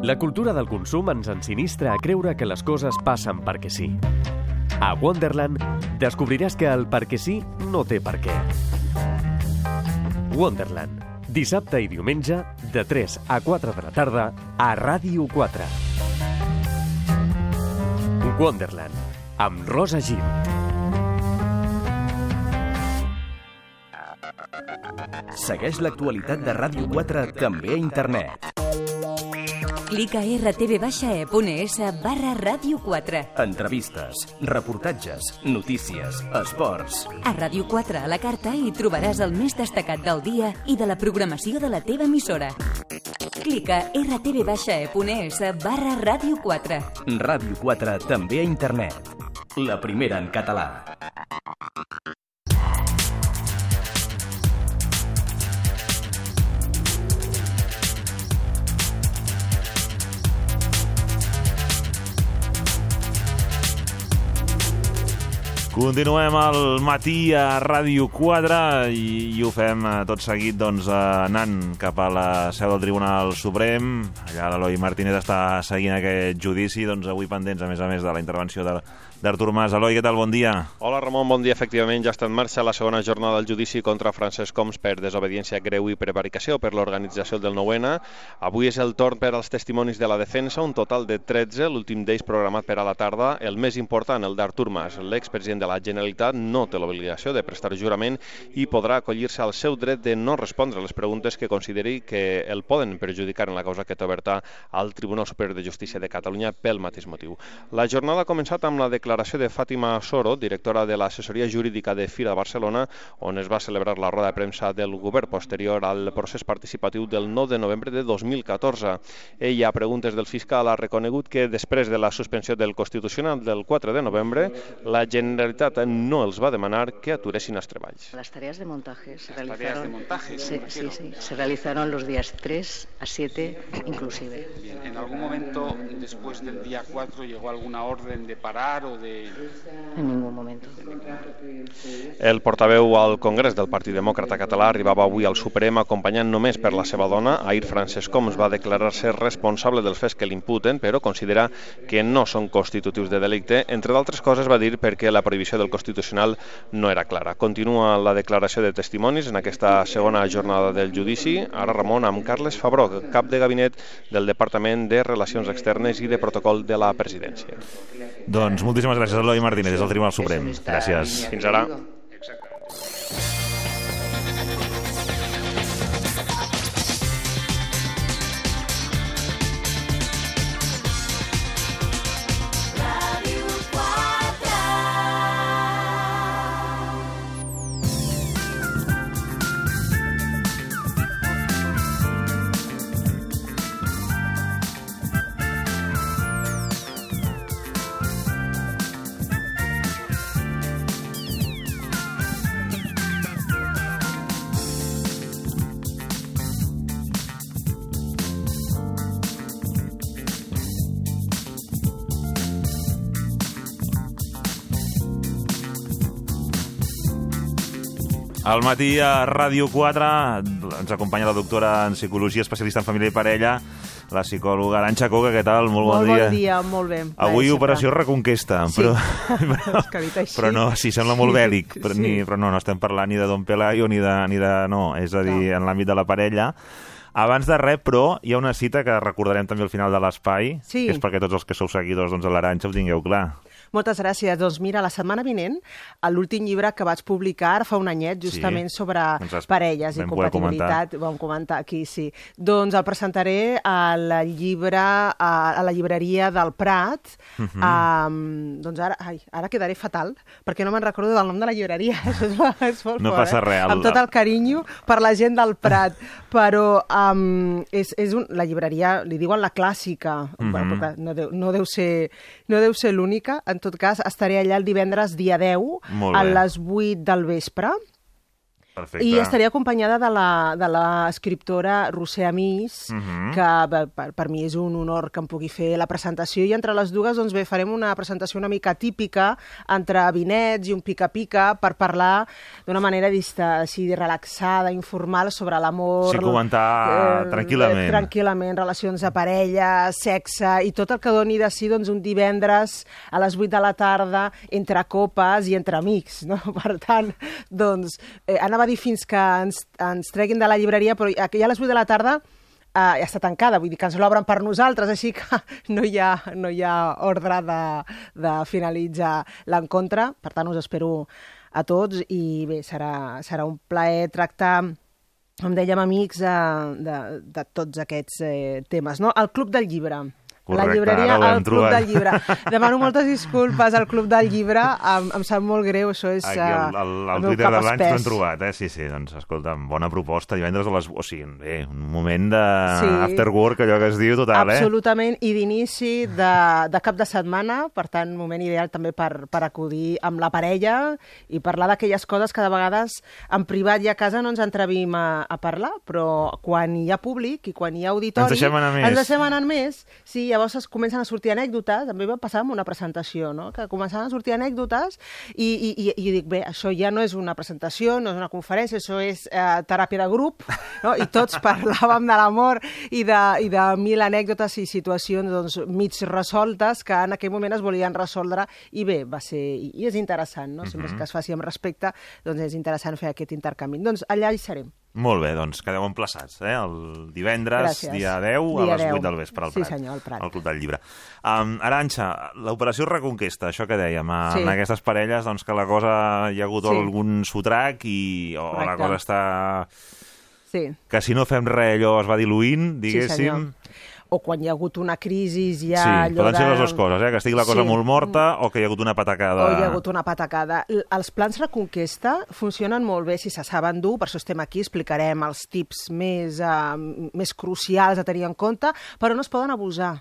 S1: La cultura del consum ens ensinistra a creure que les coses passen perquè sí. A Wonderland descobriràs que el perquè sí no té per què. Wonderland, dissabte i diumenge, de 3 a 4 de la tarda, a Ràdio 4. Wonderland, amb Rosa Gil.
S6: Segueix l'actualitat de Ràdio 4 també a internet.
S7: Clica rtb-e.es barra ràdio 4.
S6: Entrevistes, reportatges, notícies, esports.
S7: A Ràdio 4 a la carta hi trobaràs el més destacat del dia i de la programació de la teva emissora. Clica rtb-e.es barra ràdio 4.
S6: Ràdio 4 també a internet. La primera en català.
S2: Continuem al matí a Ràdio 4 i, i ho fem eh, tot seguit doncs, eh, anant cap a la seu del Tribunal Suprem. Allà l'Eloi Martínez està seguint aquest judici, doncs avui pendents, a més a més, de la intervenció de, d'Artur Mas. Eloi, què tal? Bon dia.
S8: Hola Ramon, bon dia. Efectivament, ja està en marxa la segona jornada del judici contra Francesc Homs per desobediència greu i prevaricació per l'organització del 9-N. Avui és el torn per als testimonis de la defensa, un total de 13, l'últim d'ells programat per a la tarda. El més important, el d'Artur Mas. L'expresident de la Generalitat no té l'obligació de prestar jurament i podrà acollir-se al seu dret de no respondre les preguntes que consideri que el poden perjudicar en la causa que té oberta al Tribunal Superior de Justícia de Catalunya pel mateix motiu. La jornada ha començat amb la declaració de Fàtima Soro, directora de l'assessoria jurídica de Fira de Barcelona, on es va celebrar la roda de premsa del govern posterior al procés participatiu del 9 de novembre de 2014. Ella, a preguntes del fiscal, ha reconegut que després de la suspensió del Constitucional del 4 de novembre, la Generalitat no els va demanar que aturessin els treballs.
S9: Las tareas de montaje se
S10: Las tareas
S9: realizaron,
S10: de montaje,
S9: se, sí, sí, se realizaron los días 3 a 7 inclusive.
S10: Bien, ¿En algún momento después del día 4 llegó alguna orden de parar o de...?
S9: En ningún momento.
S8: El portaveu al Congrés del Partit Demòcrata Català arribava avui al Suprem acompanyant només per la seva dona. Ahir Francesc Homs va declarar-se responsable dels fets que l'imputen, però considera que no són constitutius de delicte. Entre d'altres coses va dir perquè la prohibició del Constitucional no era clara. Continua la declaració de testimonis en aquesta segona jornada del judici. Ara Ramon amb Carles Fabró, cap de gabinet del Departament de Relacions Externes i de Protocol de la Presidència.
S2: Doncs moltíssimes gràcies, Eloi Martínez, des del Tribunal Suprem. Gràcies.
S8: Fins ara.
S2: Al matí a Ràdio 4 ens acompanya la doctora en Psicologia, especialista en família i parella, la psicòloga Aranxa Coca, què tal? Molt bon
S11: molt
S2: dia.
S11: bon dia, molt bé.
S2: Avui
S11: Vaja,
S2: operació Reconquesta,
S11: Sí.
S2: però, però no, sí, sembla molt
S11: Sí,
S2: bèl·lic, però,
S11: sí.
S2: ni, però no, no estem parlant ni de Don Pelayo ni de, ni de... No, és a dir, en l'àmbit de la parella. Abans de res, però, hi ha una cita que recordarem també al final de l'espai,
S11: Sí.
S2: que és perquè tots els que sou seguidors doncs, de l'Aranxa ho tingueu clar.
S11: Moltes gràcies. Doncs mira, la setmana vinent, a l'últim llibre que vaig publicar ara fa un anyet, justament
S2: Sí.
S11: sobre
S2: has-
S11: parelles i compatibilitat, vam comentar aquí, sí. Doncs el presentaré al llibre, a, a la llibreria del Prat.
S2: Mhm.
S11: um, doncs ara, ai, ara quedaré fatal, perquè no me'n recordo del nom de la llibreria. Això és, és molt
S2: No
S11: fort,
S2: passa
S11: eh?
S2: res,
S11: Amb tot el carinyo per la gent del Prat. Però um, és, és un, la llibreria, li diuen la clàssica.
S2: Mhm.
S11: bueno, però clar, no, deu, no, deu ser, no deu ser l'única. En tot cas, estaré allà el divendres dia 10
S2: Molt
S11: a les 8 del vespre.
S2: Perfecte.
S11: I estaré acompanyada de la, de l'escriptora Roser Amís,
S2: Mhm.
S11: que per, per, mi és un honor que em pugui fer la presentació, i entre les dues doncs bé, farem una presentació una mica típica, entre vinets i un pica-pica, per parlar d'una manera dista, així relaxada, informal, sobre l'amor...
S2: Sí, comentar tranquil·lament.
S11: Tranquil·lament, relacions de parella, sexe, i tot el que doni de si doncs, un divendres a les 8 de la tarda, entre copes i entre amics, no? Per tant, doncs, eh, anava a dir fins que ens, ens treguin de la llibreria, però ja a les 8 de la tarda eh, ja està tancada, vull dir que ens l'obren per nosaltres, així que no hi ha, no hi ha ordre de, de finalitzar l'encontre. Per tant, us espero a tots i bé, serà, serà un plaer tractar com dèiem, amics de, de, de tots aquests eh, temes. No? El Club del Llibre. La
S2: Correcte,
S11: llibreria
S2: ho hem
S11: al Club
S2: trobat.
S11: del Llibre. Demano moltes disculpes al Club del Llibre, em, em sap molt greu, això és
S2: Aquí,
S11: eh,
S2: el, el,
S11: el
S2: el
S11: meu
S2: Twitter de
S11: espès.
S2: trobat, eh? Sí, sí, doncs, escolta'm, bona proposta, divendres a les... O sigui, bé, un moment de
S11: Sí.
S2: after work, allò que es diu, total, eh?
S11: Absolutament, i d'inici de, de cap de setmana, per tant, moment ideal també per, per acudir amb la parella i parlar d'aquelles coses que de vegades en privat i a casa no ens atrevim a, a parlar, però quan hi ha públic i quan hi ha auditori...
S2: Ens deixem anar més.
S11: Ens deixem anar més, sí, llavors es comencen a sortir anècdotes, també va passar amb una presentació, no? que començaven a sortir anècdotes i, i, i, i dic, bé, això ja no és una presentació, no és una conferència, això és eh, teràpia de grup, no? i tots parlàvem de l'amor i, de, i de mil anècdotes i situacions doncs, mig resoltes que en aquell moment es volien resoldre i bé, va ser, i, i és interessant, no? sempre que es faci amb respecte, doncs és interessant fer aquest intercanvi. Doncs allà hi serem.
S2: Molt bé, doncs quedeu emplaçats, eh? El divendres,
S11: Gràcies.
S2: dia 10,
S11: Dia
S2: a les
S11: 10.
S2: 8 del vespre al
S11: Sí,
S2: Prat.
S11: senyor, al Prat.
S2: Al Club del Llibre. Um, Aranxa, l'operació Reconquesta, això que dèiem,
S11: Sí.
S2: en aquestes parelles, doncs que la cosa hi ha hagut
S11: Sí.
S2: algun sotrac i o la
S11: Correcte.
S2: cosa està...
S11: Sí.
S2: Que si no fem res allò es va diluint,
S11: Sí, senyor. O quan hi ha hagut una crisi ja...
S2: sí,
S11: allò
S2: poden ser les dues coses, eh? que estigui la cosa
S11: Sí.
S2: molt morta o que hi ha hagut una patacada.
S11: O hi ha hagut una patacada. Els plans Reconquesta funcionen molt bé si se saben dur, per això estem aquí, explicarem els tips més, uh, més crucials a tenir en compte, però no es poden abusar.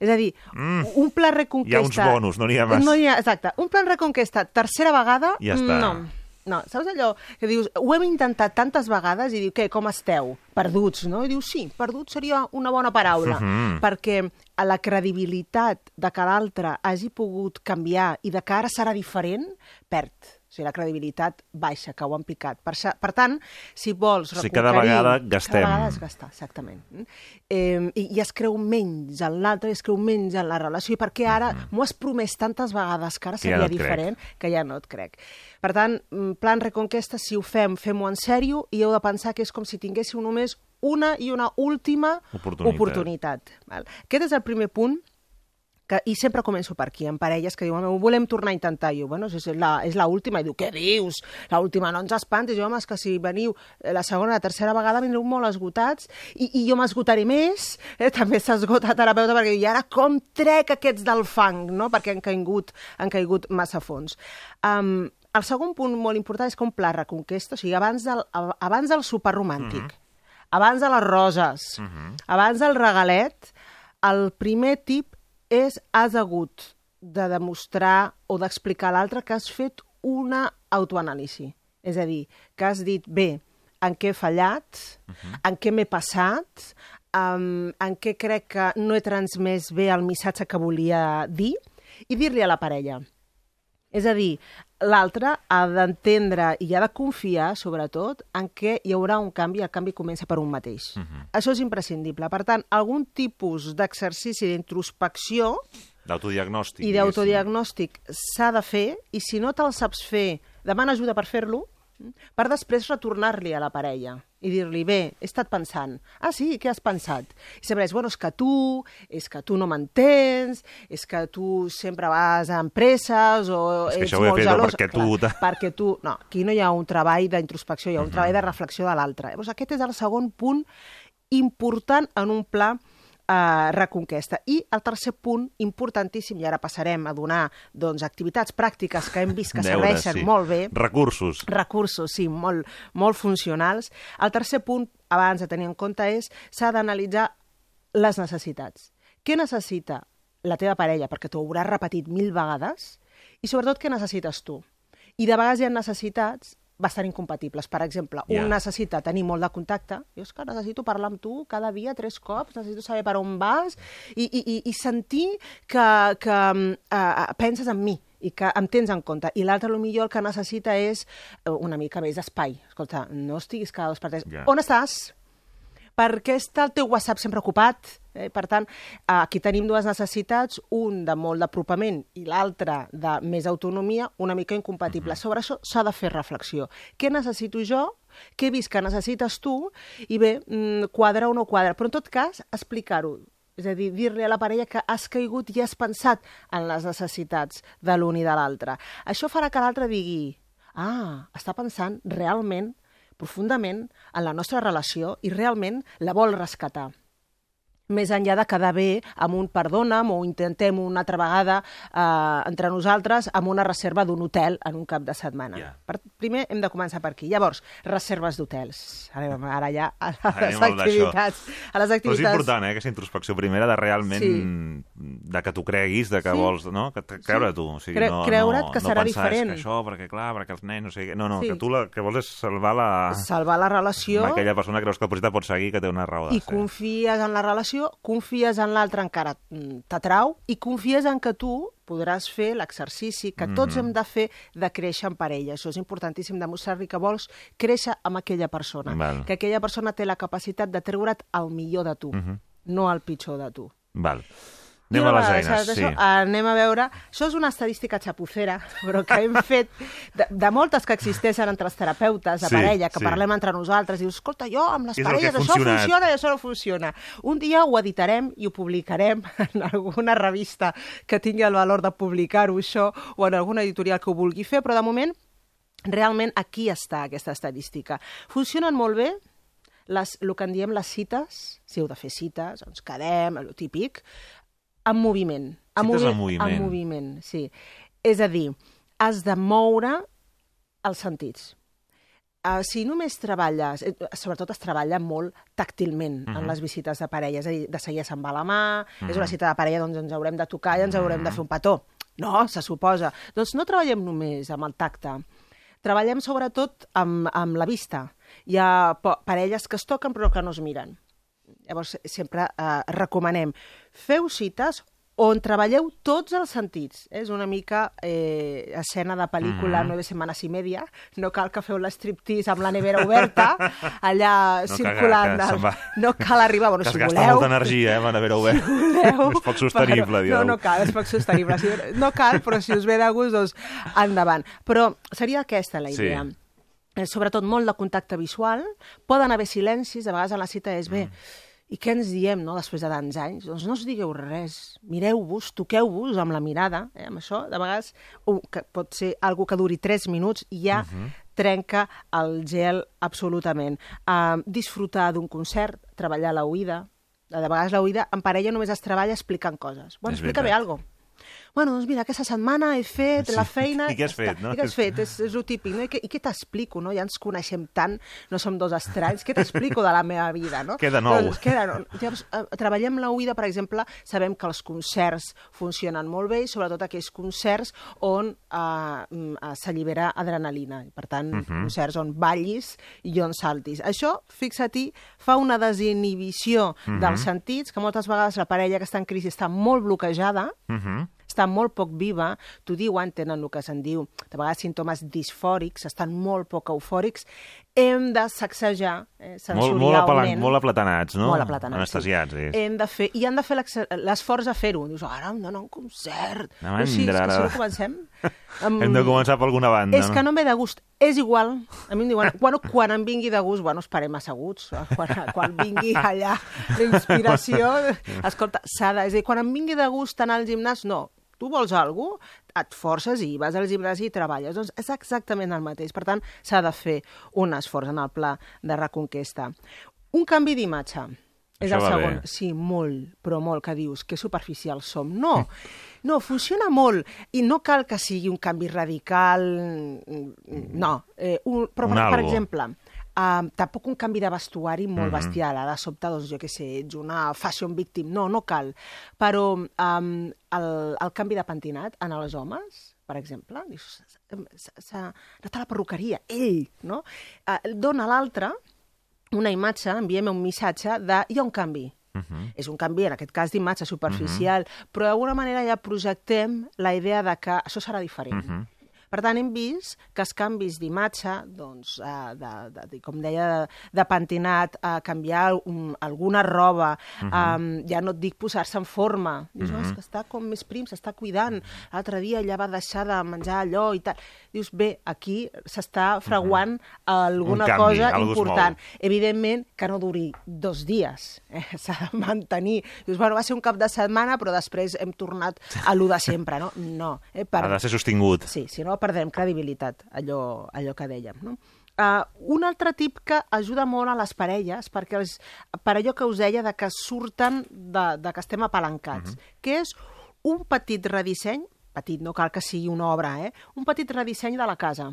S11: És a dir,
S2: Mm.
S11: un pla Reconquesta...
S2: Hi ha uns bonus, no n'hi ha més.
S11: No hi ha, exacte. Un plan Reconquesta, tercera vegada,
S2: Ja està.
S11: no. No, saps allò que dius, ho hem intentat tantes vegades i diu, què, com esteu? Perduts, no? I diu, sí, perduts seria una bona paraula,
S2: Mhm.
S11: perquè a la credibilitat de que l'altre hagi pogut canviar i de que ara serà diferent, perd. O sigui, la credibilitat baixa, ho han picat. Per, per tant, si vols
S2: O sigui, cada vegada gastem.
S11: Cada vegada es gastar, exactament. Eh, i, I es creu menys en l'altre, es creu menys en la relació, i perquè ara m'ho has promès tantes vegades que ara.
S2: Que ja
S11: seria
S2: no et crec.
S11: diferent, que ja no et crec. Per tant, mm, plan Reconquesta, si ho fem, fem-ho en sèrio i heu de pensar que és com si tinguéssiu només una i una última
S2: Oportunitat.
S11: oportunitat. Val? Aquest és el primer punt que, i sempre començo per aquí, en parelles que diuen, ho volem tornar a intentar, i jo, bueno, és la, és la última, i diu, què dius? La última, no ens espantis, jo, home, és que si veniu eh, la segona, la tercera vegada vindreu molt esgotats, i, i jo m'esgotaré més, eh? també s'esgota terapeuta, perquè diu, i ara com trec aquests del fang, no? perquè han caigut, han caigut massa a fons. Um, el segon punt molt important és un pla reconquesta, o sigui, abans del, abans del sopar romàntic, abans de les roses, abans del regalet, el primer tip és has hagut de demostrar o d'explicar a l'altre que has fet una autoanàlisi. És a dir, que has dit, bé, en què he fallat, en què m'he passat, um, en què crec que no he transmès bé el missatge que volia dir, i dir-li a la parella. És a dir, l'altre ha d'entendre i ha de confiar, sobretot, en què hi haurà un canvi i el canvi comença per un mateix. Això és imprescindible. Per tant, algun tipus d'exercici d'introspecció
S2: D'autodiagnòstic.
S11: i d'autodiagnòstic s'ha de fer, i si no te'l saps fer, demana ajuda per fer-lo, per després retornar-li a la parella i dir-li, bé, he estat pensant. Ah, sí? Què has pensat? I sempre és, bueno, és que tu, és que tu no m'entens, és que tu sempre vas amb presses o
S2: És
S11: ets molt gelós.
S2: perquè tu-
S11: Clar, perquè tu... No, aquí no hi ha un treball d'introspecció, hi ha un
S2: Mhm.
S11: treball de reflexió de l'altre. Llavors, aquest és el segon punt important en un pla eh, reconquesta. I el tercer punt, importantíssim, i ara passarem a donar doncs, activitats pràctiques que hem vist que
S2: Deures,
S11: serveixen
S2: sí.
S11: molt bé,
S2: Recursos.
S11: recursos, sí, molt, molt funcionals. El tercer punt, abans de tenir en compte, és s'ha d'analitzar les necessitats. Què necessita la teva parella, perquè t'ho hauràs repetit mil vegades, i sobretot què necessites tu. I de vegades hi ha necessitats bastant incompatibles. Per exemple,
S2: Ja.
S11: un necessita tenir molt de contacte. Jo és que necessito parlar amb tu cada dia, tres cops, necessito saber per on vas i, i, i, i sentir que, que uh, penses en mi i que em tens en compte. I l'altre, millor el que necessita és eh, una mica més d'espai. Escolta, no estiguis cada dos per tres.
S2: Ja.
S11: On estàs? Per què està el teu WhatsApp sempre ocupat? Eh? Per tant, aquí tenim dues necessitats, un de molt d'apropament i l'altre de més autonomia, una mica incompatible. Sobre això s'ha de fer reflexió. Què necessito jo? Què he vist que necessites tu? I bé, mm, quadra o no quadra. Però en tot cas, explicar-ho. És a dir, dir-li a la parella que has caigut i has pensat en les necessitats de l'un i de l'altre. Això farà que l'altre digui ah, està pensant realment profundament en la nostra relació i realment la vol rescatar més enllà de quedar bé amb un perdona'm o intentem una altra vegada eh, entre nosaltres amb una reserva d'un hotel en un cap de setmana.
S2: Ja.
S11: Per, primer hem de començar per aquí. Llavors, reserves d'hotels. Anem ara ja a les
S2: Anem
S11: activitats. A les
S2: Però és
S11: activitats.
S2: important, eh, aquesta introspecció primera de realment
S11: Sí.
S2: de que tu creguis, de que
S11: Sí.
S2: vols, no? Que creure tu. O sigui,
S11: Cre-
S2: no,
S11: creure't
S2: no,
S11: que
S2: no
S11: serà
S2: pensar,
S11: diferent.
S2: Que això, perquè clar, perquè els nens, no sé què. No, no,
S11: Sí.
S2: que tu la, que vols és salvar la...
S11: Salvar la relació
S2: Amb aquella persona creus que el projecte pot seguir, que té una raó de
S11: i
S2: ser.
S11: confies en la relació relació, confies en l'altre encara mm, t'atrau i confies en que tu podràs fer l'exercici que tots
S2: Mhm.
S11: hem de fer de créixer en parella. Això és importantíssim, demostrar-li que vols créixer amb aquella persona.
S2: Val.
S11: Que aquella persona té la capacitat de treure't el millor de tu,
S2: Mhm.
S11: no el pitjor de tu.
S2: Val.
S11: I
S2: Anem a les eines, sí.
S11: Això, anem a veure... Això és una estadística xapucera, però que hem fet de, de moltes que existeixen entre els terapeutes de
S2: Sí,
S11: parella, que
S2: sí.
S11: parlem entre nosaltres, dius, escolta, jo amb les
S2: és
S11: parelles això
S2: funcionat?"
S11: funciona i això no funciona. Un dia ho editarem i ho publicarem en alguna revista que tingui el valor de publicar-ho, això, o en alguna editorial que ho vulgui fer, però de moment realment aquí està aquesta estadística. Funcionen molt bé les, el que en diem les cites, si heu de fer cites, ens quedem, el típic, en moviment.
S2: Cites en
S11: movi-
S2: moviment.
S11: En moviment, sí. És a dir, has de moure els sentits. Uh, si només treballes, eh, sobretot es treballa molt tàctilment
S2: Mhm.
S11: en les visites de parella, és a dir, de seguir se'n va la mà, és una
S2: Mhm.
S11: cita de parella, doncs ens haurem de tocar i ens haurem de fer un petó. No, se suposa. Doncs no treballem només amb el tacte, treballem sobretot amb, amb la vista. Hi ha parelles que es toquen però que no es miren. Llavors, sempre eh, recomanem, feu cites on treballeu tots els sentits. És una mica eh, escena de pel·lícula
S2: Mhm.
S11: Nueve Semanas y Media. No cal que feu l'estriptease amb la nevera oberta, allà
S2: No,
S11: circulant.
S2: que
S11: del-. No cal arribar, bueno,
S2: que es
S11: si
S2: gasta
S11: voleu...
S2: molta energia, eh, amb la nevera oberta.
S11: voleu,
S2: és poc sostenible,
S11: però. No, no cal, és poc sostenible. Si, no cal, però si us ve de gust, doncs endavant. Però seria aquesta la
S2: Sí.
S11: idea. Eh, sobretot molt de contacte visual, poden haver silencis, de vegades a la cita és bé, i què ens diem, no?, després de tants anys? Doncs no us digueu res, mireu-vos, toqueu-vos amb la mirada, eh, amb això, de vegades uh, que pot ser algo que duri 3 minuts i ja
S2: Mhm.
S11: trenca el gel absolutament. Uh, disfrutar d'un concert, treballar la oïda, de vegades la oïda en parella només es treballa explicant coses. Bueno,
S2: És
S11: explica bé
S2: veritat.
S11: Bueno, doncs mira, aquesta setmana he fet
S2: Sí.
S11: la feina...
S2: I què has
S11: està.
S2: fet, no?
S11: I què has fet? És, és el típic, no? I què, i què t'explico, no? Ja ens coneixem tant, no som dos estranys. Què t'explico de la meva vida, no?
S2: Què de nou?
S11: Doncs, què de nou? Llavors, eh, treballem la oïda, per exemple, sabem que els concerts funcionen molt bé, i sobretot aquells concerts on eh, mm, eh, s'allibera adrenalina. I, Per tant,
S2: Mhm.
S11: concerts on ballis i on saltis. Això, fixa-t'hi, fa una desinhibició
S2: Mhm.
S11: dels sentits, que moltes vegades la parella que està en crisi està molt bloquejada,
S2: Mhm.
S11: Està molt poc viva, t'ho diuen, tenen el que se'n diu, de vegades símptomes disfòrics, estan molt poc eufòrics, hem de sacsejar eh,
S2: Molt,
S11: sensorialment.
S2: molt, apalan, molt aplatanats, no?
S11: Molt aplatanats,
S2: Anestesiats,
S11: sí. Hem de fer, I han de fer l'esforç de fer-ho. Dius, ara hem d'anar a un concert.
S2: No,
S11: Però sí, és que si no comencem... Amb...
S2: Hem de començar per alguna banda,
S11: És que no em ve de gust. És igual. A mi em diuen, bueno, quan em vingui de gust, bueno, esperem asseguts. Quan, quan vingui allà la inspiració, escolta, s'ha de... És a dir, quan em vingui de gust anar al gimnàs, no. Tu vols alguna cosa, et forces i vas al gimnàs i treballes. Doncs és exactament el mateix. Per tant, s'ha de fer un esforç en el pla de reconquesta. Un canvi d'imatge. És el segon.
S2: bé.
S11: Sí, molt, però molt, que dius, que superficial som. No, no, funciona molt. I no cal que sigui un canvi radical, no. Eh, un, però,
S2: Un
S11: per, per exemple, uh, tampoc un canvi de vestuari molt
S2: Mhm.
S11: bestial. Ara, de sobte, doncs, jo què sé, ets una fashion victim. No, no cal. Però um, el, el canvi de pentinat en els homes, per exemple, dius, s'ha anat a la perruqueria, ell, no? Uh, dona a l'altre una imatge, enviem un missatge de hi ha un canvi.
S2: Mhm.
S11: És un canvi, en aquest cas, d'imatge superficial, però d'alguna manera ja projectem la idea de que això serà diferent.
S2: Mhm.
S11: Per tant, hem vist que els canvis d'imatge, doncs, eh, de, de, de, com deia, de, de pentinat, a canviar un, alguna roba,
S2: Mhm.
S11: um, ja no et dic posar-se en forma. Dius,
S2: Mhm.
S11: oh, és que està com més prim, s'està cuidant. L'altre dia ja va deixar de menjar allò i tal. Dius, bé, aquí s'està fraguant alguna
S2: Un canvi,
S11: cosa important. Evidentment que no duri dos dies, eh? s'ha de mantenir. Dius, bueno, va ser un cap de setmana, però després hem tornat a lo de sempre, no? No. Eh?
S2: Ha de ser sostingut.
S11: Sí, si no perdem credibilitat, allò, allò que dèiem. No? Uh, un altre tip que ajuda molt a les parelles, perquè els, per allò que us deia de que surten de, de que estem apalancats, que és un petit redisseny, petit, no cal que sigui una obra, eh? un petit redisseny de la casa.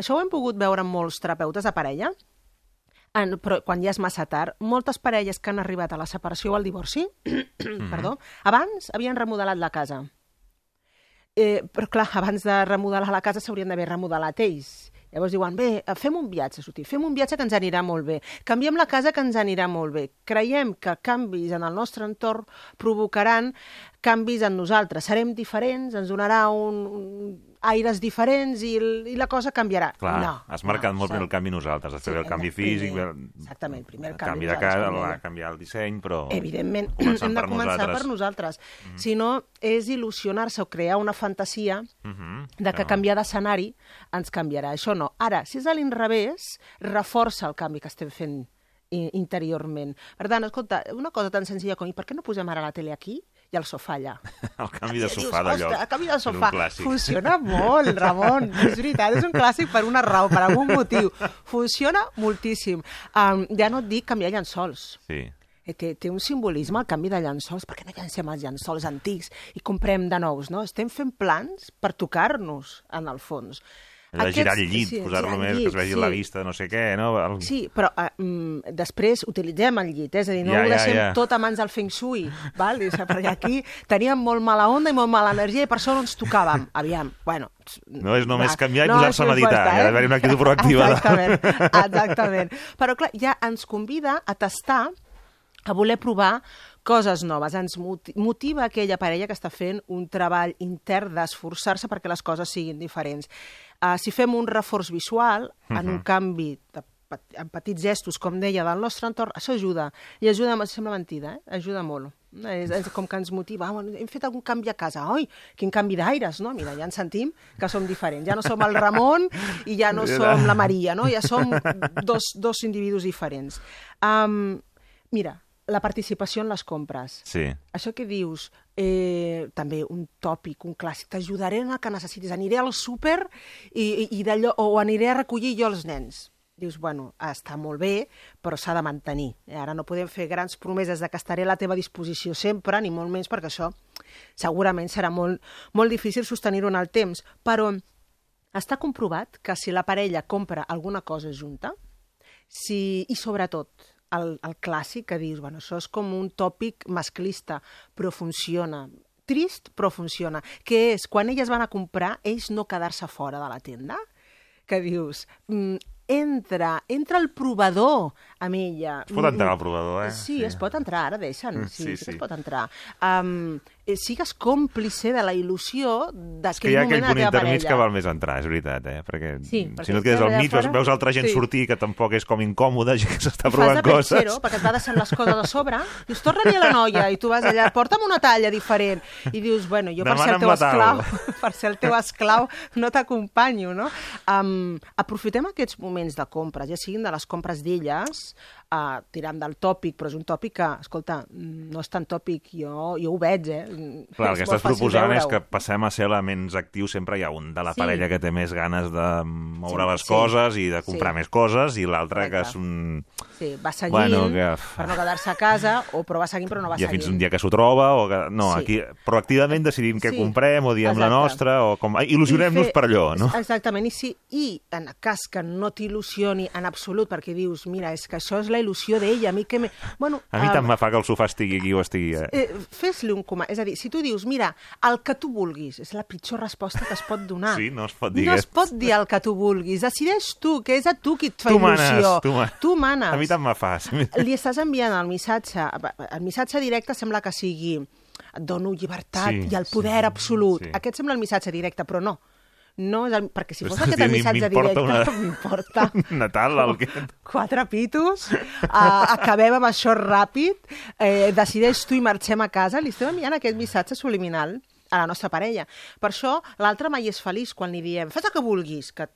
S11: Això ho hem pogut veure amb molts terapeutes de parella, en, però quan ja és massa tard, moltes parelles que han arribat a la separació o al divorci, perdó, abans havien remodelat la casa. Eh, però clar, abans de remodelar la casa s'haurien d'haver remodelat ells. Llavors diuen, bé, eh, fem un viatge, Suti, fem un viatge que ens anirà molt bé, canviem la casa que ens anirà molt bé. Creiem que canvis en el nostre entorn provocaran canvis en nosaltres. Serem diferents, ens donarà un, un aires diferents i, i la cosa canviarà.
S2: Clar,
S11: no,
S2: has marcat
S11: no,
S2: molt
S11: això-
S2: el canvi nosaltres. Després
S11: Sí,
S2: el canvi físic,
S11: primer- Exactament, primer el
S2: el
S11: canvi
S2: canvi de
S11: deia.
S2: canviar el disseny, però...
S11: Evidentment, hem de
S2: per
S11: començar
S2: nosaltres.
S11: per nosaltres. Si no, és il·lusionar-se o crear una fantasia
S2: Mhm,
S11: de que
S2: no.
S11: canviar d'escenari ens canviarà. Això no. Ara, si és a l'inrevés, reforça el canvi que estem fent interiorment. Per tant, escolta, una cosa tan senzilla com i per què no posem ara la tele aquí i el sofà allà?
S2: El canvi de
S11: I dius,
S2: sofà de lloc.
S11: El canvi de sofà. Funciona molt, Ramon. És veritat, és un clàssic per una raó, per algun motiu. Funciona moltíssim. Um, ja no et dic canviar llençols.
S2: Sí.
S11: Eh, Té, té un simbolisme el canvi de llençols. Per què no llancem els llençols antics i comprem de nous, no? Estem fent plans per tocar-nos, en el fons.
S2: Allò de girar el llit,
S11: sí,
S2: posar-lo més, que es
S11: llit,
S2: vegi
S11: sí.
S2: la vista, no sé què, no? El...
S11: Sí, però uh, després utilitzem el llit, eh? és a dir, no
S2: Ja,
S11: ho
S2: ja,
S11: deixem
S2: ja.
S11: tot a mans del Feng Shui, val? Sigui, perquè aquí teníem molt mala onda i molt mala energia i per això no ens tocàvem. Aviam, bueno...
S2: No és només
S11: va,
S2: canviar i
S11: no
S2: posar-se a meditar, hi ha d'haver una actitud proactiva.
S11: Exactament, exactament. Però clar, ja ens convida a tastar a voler provar coses noves. Ens moti- motiva aquella parella que està fent un treball intern d'esforçar-se perquè les coses siguin diferents. Uh, si fem un reforç visual, en un
S12: Mhm.
S11: canvi de en petits gestos, com deia, del nostre entorn, això ajuda. I ajuda, em sembla mentida, eh? ajuda molt. És, és com que ens motiva, ah, bueno, hem fet algun canvi a casa, oi, quin canvi d'aires, no? Mira, ja ens sentim que som diferents, ja no som el Ramon i ja no som la Maria, no? Ja som dos, dos individus diferents. Um, mira, la participació en les compres.
S2: Sí.
S11: Això que dius, eh, també un tòpic, un clàssic, t'ajudaré en el que necessitis, aniré al súper i, i, i o aniré a recollir jo els nens. Dius, bueno, està molt bé, però s'ha de mantenir. Eh, Ara no podem fer grans promeses de que estaré a la teva disposició sempre, ni molt menys, perquè això segurament serà molt, molt difícil sostenir-ho en el temps. Però està comprovat que si la parella compra alguna cosa junta, si, i sobretot el, el clàssic que dius, bueno, això és com un tòpic masclista, però funciona. Trist, però funciona. Que és, quan elles van a comprar, ells no quedar-se fora de la tenda, que dius, mm, entra, entra el provador amb ella.
S2: Es pot entrar al provador, eh?
S11: Sí,
S2: Sí.
S11: es pot entrar, ara deixen.
S2: Mm,
S11: Sí,
S2: sí,
S11: sí, es pot entrar. Um, sigues còmplice de la il·lusió
S2: És que
S11: d'aquell
S2: hi ha
S11: moment
S2: aquell
S11: a la
S2: punt
S11: teva
S2: intermig
S11: parella.
S2: que val més entrar, és veritat, eh? Perquè,
S11: Sí, perquè
S2: si no et quedes al mig,
S11: fora,
S2: veus altra gent
S11: sí.
S2: sortir que tampoc és com incòmode, gent que s'està provant
S11: fas de
S2: coses.
S11: perchero, perquè et va deixant les coses a sobre, dius, torna-li a la noia, i tu vas allà, porta'm una talla diferent, i dius, bueno, jo per ser el teu
S2: la
S11: esclau, per ser el teu esclau, no t'acompanyo, no? Um, aprofitem aquests moments de compres, ja siguin de les compres d'elles, uh, tirant del tòpic, però és un tòpic que, escolta, no és tan tòpic, jo, jo ho veig, eh?
S2: Clar, el que estàs proposant és que passem a ser elements actius, sempre hi ha un de la
S11: Sí.
S2: parella que té més ganes de moure
S11: Sí,
S2: les
S11: sí.
S2: coses i de comprar
S11: Sí.
S2: més coses, i l'altre que és un...
S11: Sí, va seguint
S2: Bueno, que-
S11: per no quedar-se a casa, o però va seguint però no va
S2: ja
S11: seguint.
S2: fins un dia que s'ho troba, o que... No,
S11: Sí.
S2: aquí proactivament decidim què
S11: Sí.
S2: comprem, o diem la
S11: Exacte.
S2: nostra, o com... Il·lusionem-nos
S11: I fer-
S2: per allò, no?
S11: Exactament, i, si, i en cas que no t'il·lusioni en absolut, perquè dius, mira, és que això és la il·lusió d'ella, a mi que... Me... Bueno,
S2: A mi tant me fa que el sofà estigui aquí o estigui... Eh?
S11: eh, fes-li un comand. És a dir, si tu dius, mira, el que tu vulguis, és la pitjor resposta que es pot donar.
S2: Sí, no es pot dir
S11: No es pot dir el que tu vulguis. Decideix tu, que és a tu qui et fa
S2: Tu
S11: il·lusió.
S2: manes, tu manes.
S11: Tu manes.
S2: A mi tant me fas.
S11: Li estàs enviant el missatge... El missatge directe sembla que sigui et dono llibertat
S2: Sí,
S11: i el poder
S2: sí,
S11: absolut.
S2: sí.
S11: Aquest sembla el missatge directe, però no. No és el, perquè si fos
S2: estàs
S11: aquest el missatge directe,
S2: una-
S11: m'importa.
S2: Natal, el que...
S11: Quatre pitos, uh, acabem amb això ràpid, eh, decideix tu i marxem a casa, li estem enviant aquest missatge subliminal a la nostra parella. Per això l'altre mai és feliç quan li diem fes el que vulguis, que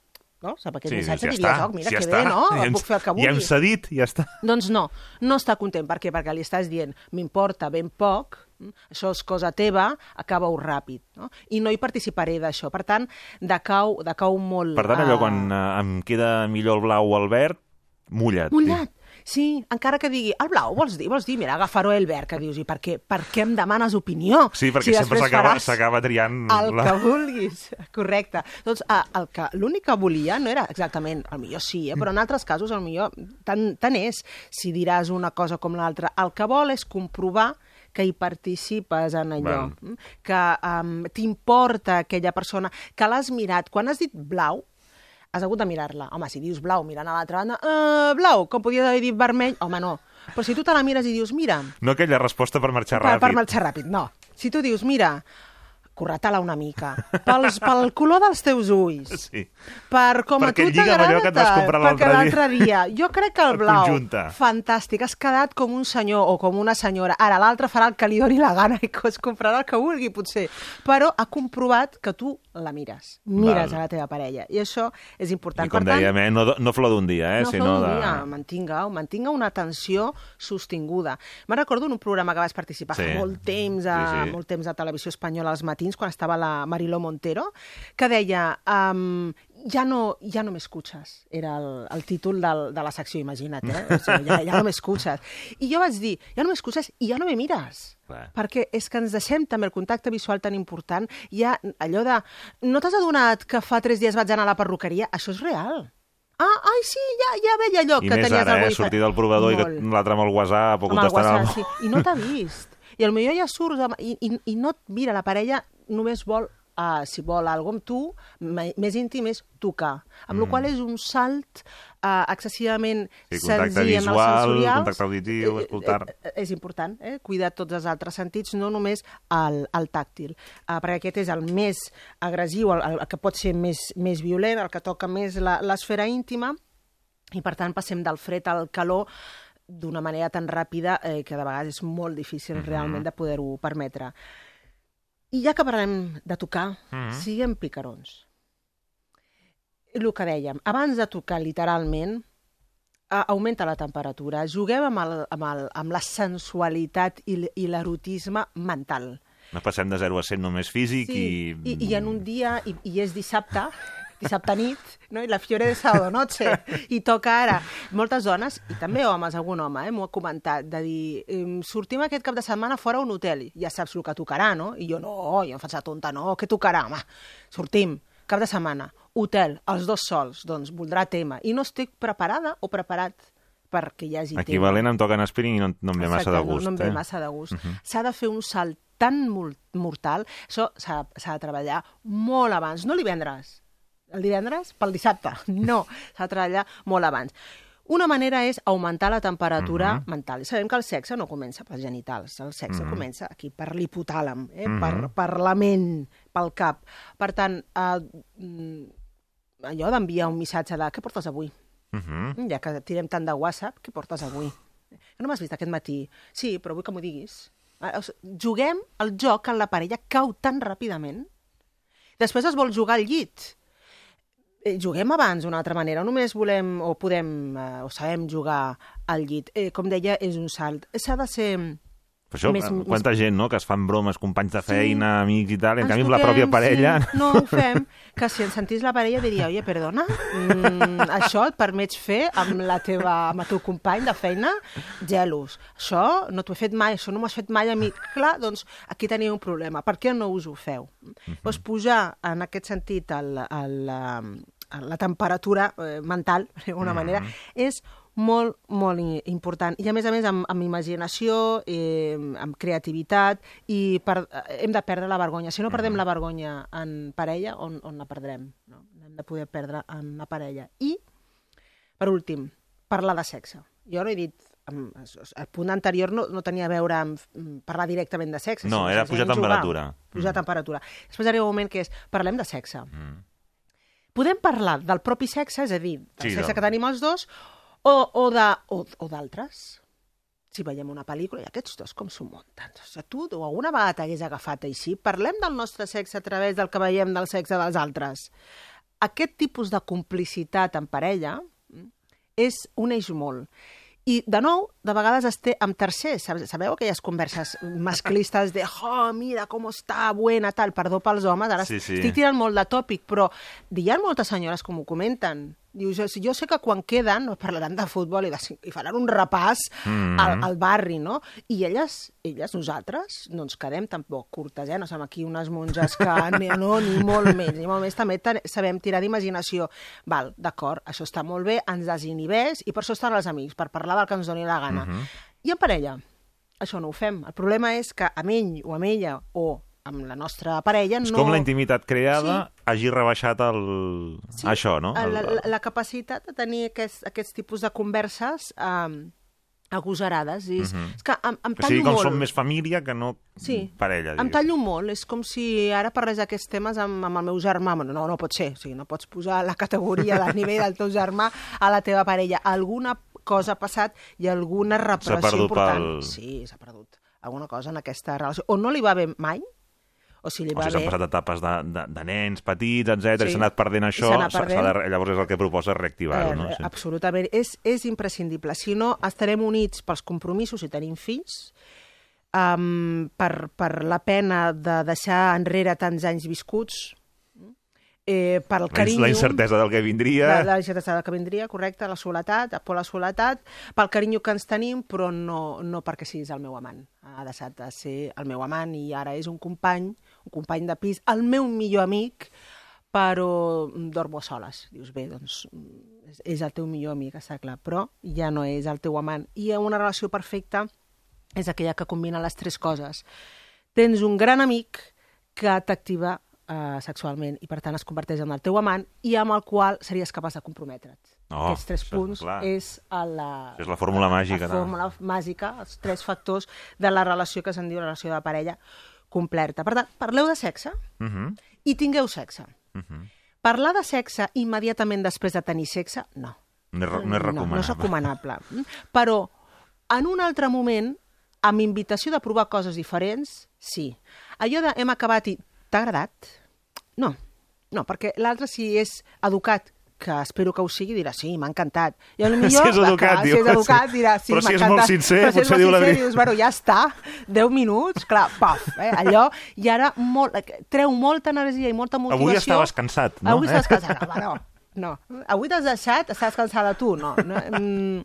S11: no? Sap aquest
S2: Sí,
S11: missatge
S2: ja està,
S11: oh, mira
S2: ja
S11: que
S2: està.
S11: bé, no?
S2: Ja ens-
S11: Puc fer el que
S2: Ja hem
S11: vulgui.
S2: cedit, ja està.
S11: Doncs no, no està content. Per què? Perquè li estàs dient, m'importa ben poc, això és cosa teva, acaba-ho ràpid. No? I no hi participaré d'això. Per tant, decau, decau molt...
S2: Per tant, allò
S11: eh,
S2: quan eh, em queda millor el blau o el verd, mulla't.
S11: Mullat. Sí, encara que digui, el blau, vols dir? Vols dir, mira, agafarò el verd, que dius, i per què, per què em demanes opinió?
S2: Sí, perquè
S11: si
S2: sempre s'acaba triant...
S11: El que vulguis, correcte. Doncs ah, el que l'únic que volia no era exactament, el millor sí, eh? però en altres casos el millor tant, tant és si diràs una cosa com l'altra. El que vol és comprovar que hi participes en allò,
S2: Val.
S11: mm? que um, t'importa aquella persona, que l'has mirat. Quan has dit blau, has hagut de mirar-la. Home, si dius blau mirant a l'altra banda, uh, blau, com podies haver dit vermell, home, no. Però si tu te la mires i dius, mira,
S2: No aquella resposta per marxar
S11: per,
S2: ràpid.
S11: per marxar ràpid, no. Si tu dius, mira, corretar-la una mica, pels, pel color dels teus ulls,
S2: Sí.
S11: per com
S2: Perquè
S11: a tu t'agrada
S2: que et vas comprar
S11: perquè
S2: l'altre
S11: l'altre dia. Jo crec que el blau,
S2: conjunte.
S11: fantàstic, has quedat com un senyor o com una senyora. Ara l'altre farà el que li doni la gana i es comprarà el que vulgui, potser. Però ha comprovat que tu la mires. Mires
S2: Val.
S11: a la teva parella. I això és important.
S2: I com
S11: per tant,
S2: dèiem, eh, no, no flor d'un dia, eh,
S11: no
S2: sinó
S11: fa
S2: de...
S11: un dia, mantinga, mantinga una atenció sostinguda. Me'n recordo en un programa que vas participar
S2: Sí.
S11: fa molt temps, a,
S2: Sí, sí.
S11: molt temps a Televisió Espanyola als matins, quan estava la Mariló Montero, que deia... Um, ja no, ja no m'escuches, era el, el títol del, de la secció, imagina't, eh? O sigui, ja, ja no m'escuches. I jo vaig dir, ja no m'escuches i ja no me mires.
S2: Clar.
S11: Perquè és que ens deixem també el contacte visual tan important. Hi ha allò de... No t'has adonat que fa tres dies vaig anar a la perruqueria? Això és real. Ah, ai, sí, ja, ja veia allò
S2: I
S11: que
S2: més
S11: tenies
S2: ara,
S11: algú
S2: eh,
S11: diferent.
S2: sortir del provador i que
S11: Molt.
S2: l'altre amb el WhatsApp o
S11: Amb el
S2: contestant
S11: WhatsApp,
S2: al...
S11: sí. I no t'ha vist. I potser ja surts amb... I, i, i no et mira la parella, només vol uh, si vol alguna amb tu, més íntim és tocar. Amb mm. la qual és un salt uh, excessivament
S2: Sí,
S11: senzill en el
S2: visual,
S11: sensorial.
S2: contacte auditiu, escoltar.
S11: Eh, eh, és important, eh? cuidar tots els altres sentits, no només el, el tàctil, uh, perquè aquest és el més agressiu, el, el que pot ser més, més violent, el que toca més la- l'esfera íntima, i per tant passem del fred al calor d'una manera tan ràpida eh, que de vegades és molt difícil realment de poder-ho permetre. I ja que parlem de tocar,
S2: Mhm.
S11: siguem picarons. El que dèiem, abans de tocar literalment, augmenta la temperatura, juguem amb, el, amb, el, amb la sensualitat i l'erotisme mental.
S2: No passem de 0 a 100 només físic
S11: Sí,
S2: i...
S11: i, i en un dia, i, i és dissabte, dissabte nit, no? i la fiore de sábado noche, i toca ara. Moltes dones, i també homes, algun home, eh, m'ho ha comentat, de dir, sortim aquest cap de setmana fora a un hotel, ja saps el que tocarà, no? I jo, no, jo em faig la tonta, no, què tocarà, home? Sortim, cap de setmana, hotel, els dos sols, doncs voldrà tema, i no estic preparada o preparat perquè hi hagi tema.
S2: Equivalent em toquen aspirin i no, no em ve massa de gust.
S11: No, no em ve
S2: eh?
S11: massa de gust.
S2: Mhm.
S11: S'ha de fer un salt tan mortal, això s'ha s'ha de treballar molt abans, no divendres. El divendres pel dissabte, no, s'ha de treballar molt abans. Una manera és augmentar la temperatura
S2: Mhm.
S11: mental. I sabem que el sexe no comença pels genitals, el sexe
S2: Mhm.
S11: comença aquí, per l'hipotàlam, eh?
S2: Mhm.
S11: per, per la ment, pel cap. Per tant, eh, mm, allò d'enviar un missatge de què portes avui?
S2: Mhm.
S11: Ja que tirem tant de WhatsApp, què portes avui? No m'has vist aquest matí? Sí, però vull que m'ho diguis. Sigui, Juguem el joc en la parella cau tan ràpidament. Després es vol jugar al llit. Eh, juguem abans d'una altra manera, només volem o podem eh, o sabem jugar al llit. Eh, com deia, és un salt. S'ha de ser...
S2: Per això,
S11: Més-
S2: més,
S11: més-
S2: quanta gent, no?, que es fan bromes, companys de feina, amics i tal, i en
S11: Ens
S2: canvi amb la pròpia parella...
S11: Sí. No ho fem. Que si ens sentís la parella diria, oye, perdona, mm, això et permets fer amb la teva, amb el teu company de feina? Gelos. Això no t'ho he fet mai, això no m'ho has fet mai a mi. Clar, doncs aquí teniu un problema. Per què no us ho feu? Doncs pujar en aquest sentit el, el, la, la temperatura eh, mental, d'alguna manera, és molt, molt important. I a més a més amb, amb imaginació, eh, amb creativitat, i per, eh, hem de perdre la vergonya. Si no perdem la vergonya en parella, on, on la perdrem? No? Hem de poder perdre en la parella. I, per últim, parlar de sexe. Jo no he dit... amb- El punt anterior no, no tenia a veure amb mm, parlar directament de sexe.
S2: No, era pujar temperatura.
S11: Pujar
S2: Mm.
S11: temperatura. Després arriba un moment que és, parlem de sexe.
S2: Mm.
S11: Podem parlar del propi sexe, és a dir, del
S2: Sí,
S11: sexe
S2: del-
S11: que tenim els dos, o, o de- o, o d'altres. Si veiem una pel·lícula, i aquests dos com s'ho munten? O sigui, tu, tu alguna vegada t'hagués agafat així? Parlem del nostre sexe a través del que veiem del sexe dels altres. Aquest tipus de complicitat en parella mm, és uneix molt. I, de nou, de vegades es té amb tercers. Sabe- Sabeu aquelles converses masclistes de oh, mira com està buena, tal, perdó pels homes, ara
S2: Sí, sí.
S11: estic tirant molt de tòpic, però hi ha moltes senyores que m'ho comenten. Diu, jo, jo sé que quan queden parlaran de futbol i, de, i faran un repàs
S2: Mhm.
S11: al, al barri, no? I elles, elles, nosaltres, no ens quedem tampoc curtes, eh? No som aquí unes monges que ni, no, ni molt més, ni molt més, també sabem tirar d'imaginació. Val, d'acord, això està molt bé, ens desinhibeix i per això estan els amics, per parlar del que ens doni la gana.
S2: Mhm.
S11: I en parella, això no ho fem. El problema és que amb ell o amb ella o amb la nostra parella
S2: És
S11: no...
S2: com la intimitat creada hagi rebaixat el... això, no?
S11: La,
S2: El-
S11: la, la capacitat de tenir aquests, aquests tipus de converses um, agosarades. És,
S2: Mhm.
S11: és que em, em
S2: O
S11: tallo
S2: sigui, com
S11: molt.
S2: som més família que no
S11: Sí.
S2: parella.
S11: Em
S2: diguéssim.
S11: tallo molt, és com si ara parlés d'aquests temes amb, amb el meu germà. Bueno, no, no pot ser, o sigui, no pots posar la categoria del nivell del teu germà a la teva parella. Alguna cosa ha passat i alguna repressió important.
S2: pel-
S11: Sí, s'ha perdut alguna cosa en aquesta relació. O no li va bé mai, o si li
S2: O
S11: va
S2: sigui, s'han
S11: bé...
S2: passat etapes de, de, de nens petits, etc
S11: Sí.
S2: i s'ha anat perdent
S11: I
S2: això,
S11: anat perdent.
S2: de, llavors és el que proposa reactivar-ho, no?
S11: Eh, Absolutament. És, és imprescindible. Si no, estarem units pels compromisos si tenim fills, um, per, per la pena de deixar enrere tants anys viscuts, eh, per el carinyo...
S2: la incertesa del que vindria...
S11: La, la incertesa del que vindria, correcte, la soledat, por la soledat, pel carinyo que ens tenim, però no, no perquè siguis el meu amant. Ha deixat de ser el meu amant i ara és un company, un company de pis, el meu millor amic, però dormo a soles. Dius, bé, doncs és- és el teu millor amic, està clar, però ja no és el teu amant. I una relació perfecta és aquella que combina les tres coses. Tens un gran amic que t'activa eh, sexualment i per tant es converteix en el teu amant i amb el qual series capaç de comprometre't.
S2: Oh,
S11: Aquests tres punts
S2: clar.
S11: és a la,
S2: És la fórmula màgica,
S11: La
S2: no?
S11: fórmula màgica, els tres factors de la relació que se'n diu relació de parella completa. Per tant, parleu de sexe
S2: Uh -huh.
S11: i tingueu sexe.
S2: Uh -huh.
S11: Parlar de sexe immediatament després de tenir sexe, no.
S2: No, és, no és
S11: No, no és
S2: recomanable.
S11: recomanable. Mm? Però, en un altre moment, amb invitació de provar coses diferents, sí. Allò de hem acabat i t'ha agradat? No, no, perquè l'altre si és educat, que espero que ho sigui, dirà sí, m'ha encantat. I a lo millor,
S2: Si és educat,
S11: que,
S2: diu,
S11: si és educat,
S2: sí.
S11: dirà sí,
S2: Però si
S11: m'ha
S2: és
S11: encantat.
S2: molt sincer,
S11: Però si
S2: potser diu la veritat.
S11: dius, bueno, ja està, 10 minuts, clar, paf, eh? allò, i ara molt, treu molta energia i molta motivació.
S2: Avui estaves cansat, no?
S11: Avui
S2: Eh?
S11: estàs cansat, home, no. No, avui t'has deixat, estàs cansada tu, no. no mm,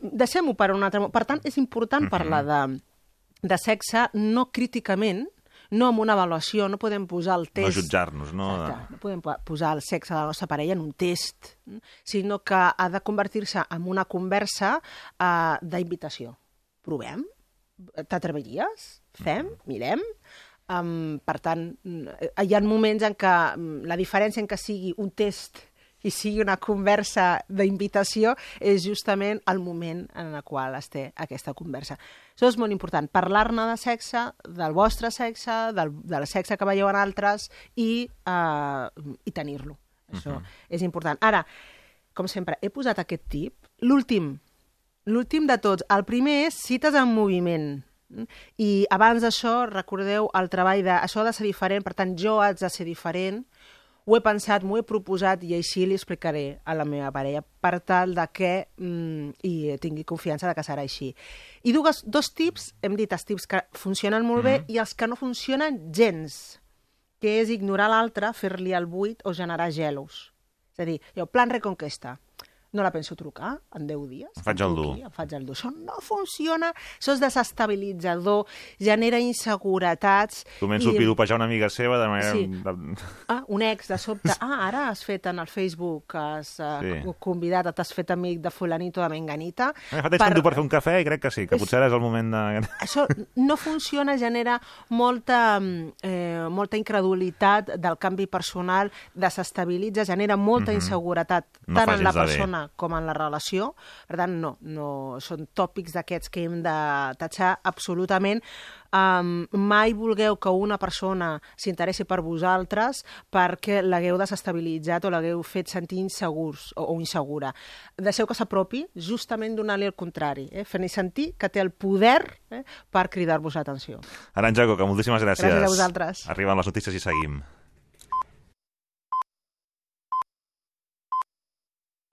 S11: Deixem-ho per un altre... Per tant, és important parlar de, de sexe no críticament, no amb una avaluació, no podem posar el
S2: No
S11: test...
S2: jutjar-nos, no?
S11: Exacte. No podem po- posar el sexe de la nostra parella en un test, mm, sinó que ha de convertir-se en una conversa uh, d'invitació. Provem? T'atreviries? Fem? Mirem? Um, per tant, mm, hi ha moments en què mm, la diferència en què sigui un test i sigui una conversa d'invitació és justament el moment en el qual es té aquesta conversa. Això és molt important, parlar-ne de sexe, del vostre sexe, del, del sexe que veieu en altres i, uh, i tenir-lo. Això és important. Ara, com sempre, he posat aquest tip. L'últim, l'últim de tots. El primer és cites en moviment. I abans d'això, recordeu el treball de... Això ha de ser diferent, per tant, jo haig de ser diferent. Ho he pensat, m'ho he proposat i així li explicaré a la meva parella per tal de que mm, i tingui confiança de que serà així. I dues, dos tips, hem dit els tips que funcionen molt bé i els que no funcionen gens, que és ignorar l'altre, fer-li el buit o generar gelos. És a dir, jo, plan reconquesta. No la penso trucar en 10 dies.
S2: Em faig el dur.
S11: Em faig el dur. Això no funciona, això és desestabilitzador, genera inseguretats.
S2: Començo a piropejar una amiga seva de manera...
S11: Sí.
S2: De...
S11: Ah, un ex, de sobte. Ah, ara has fet en el Facebook, has uh,
S2: Sí.
S11: convidat, t'has fet amic de fulanito, de menganita.
S2: Eh, fa temps per... per fer un cafè i crec que sí, que potser ara és el moment de...
S11: Això no funciona, genera molta, mm, eh, molta incredulitat del canvi personal, desestabilitza, genera molta
S2: Mhm.
S11: inseguretat,
S2: No
S11: tant en la
S2: bé.
S11: Persona com en la relació. Per tant, no, no són tòpics d'aquests que hem de tatxar absolutament. Um, mai vulgueu que una persona s'interessi per vosaltres perquè l'hagueu desestabilitzat o l'hagueu fet sentir insegurs o, o insegura. Deixeu que s'apropi justament donant-li el contrari, eh? fent-li sentir que té el poder eh? per cridar-vos l'atenció.
S2: Aranja Coca, moltíssimes gràcies.
S11: Gràcies a vosaltres.
S2: Arriben les notícies i seguim.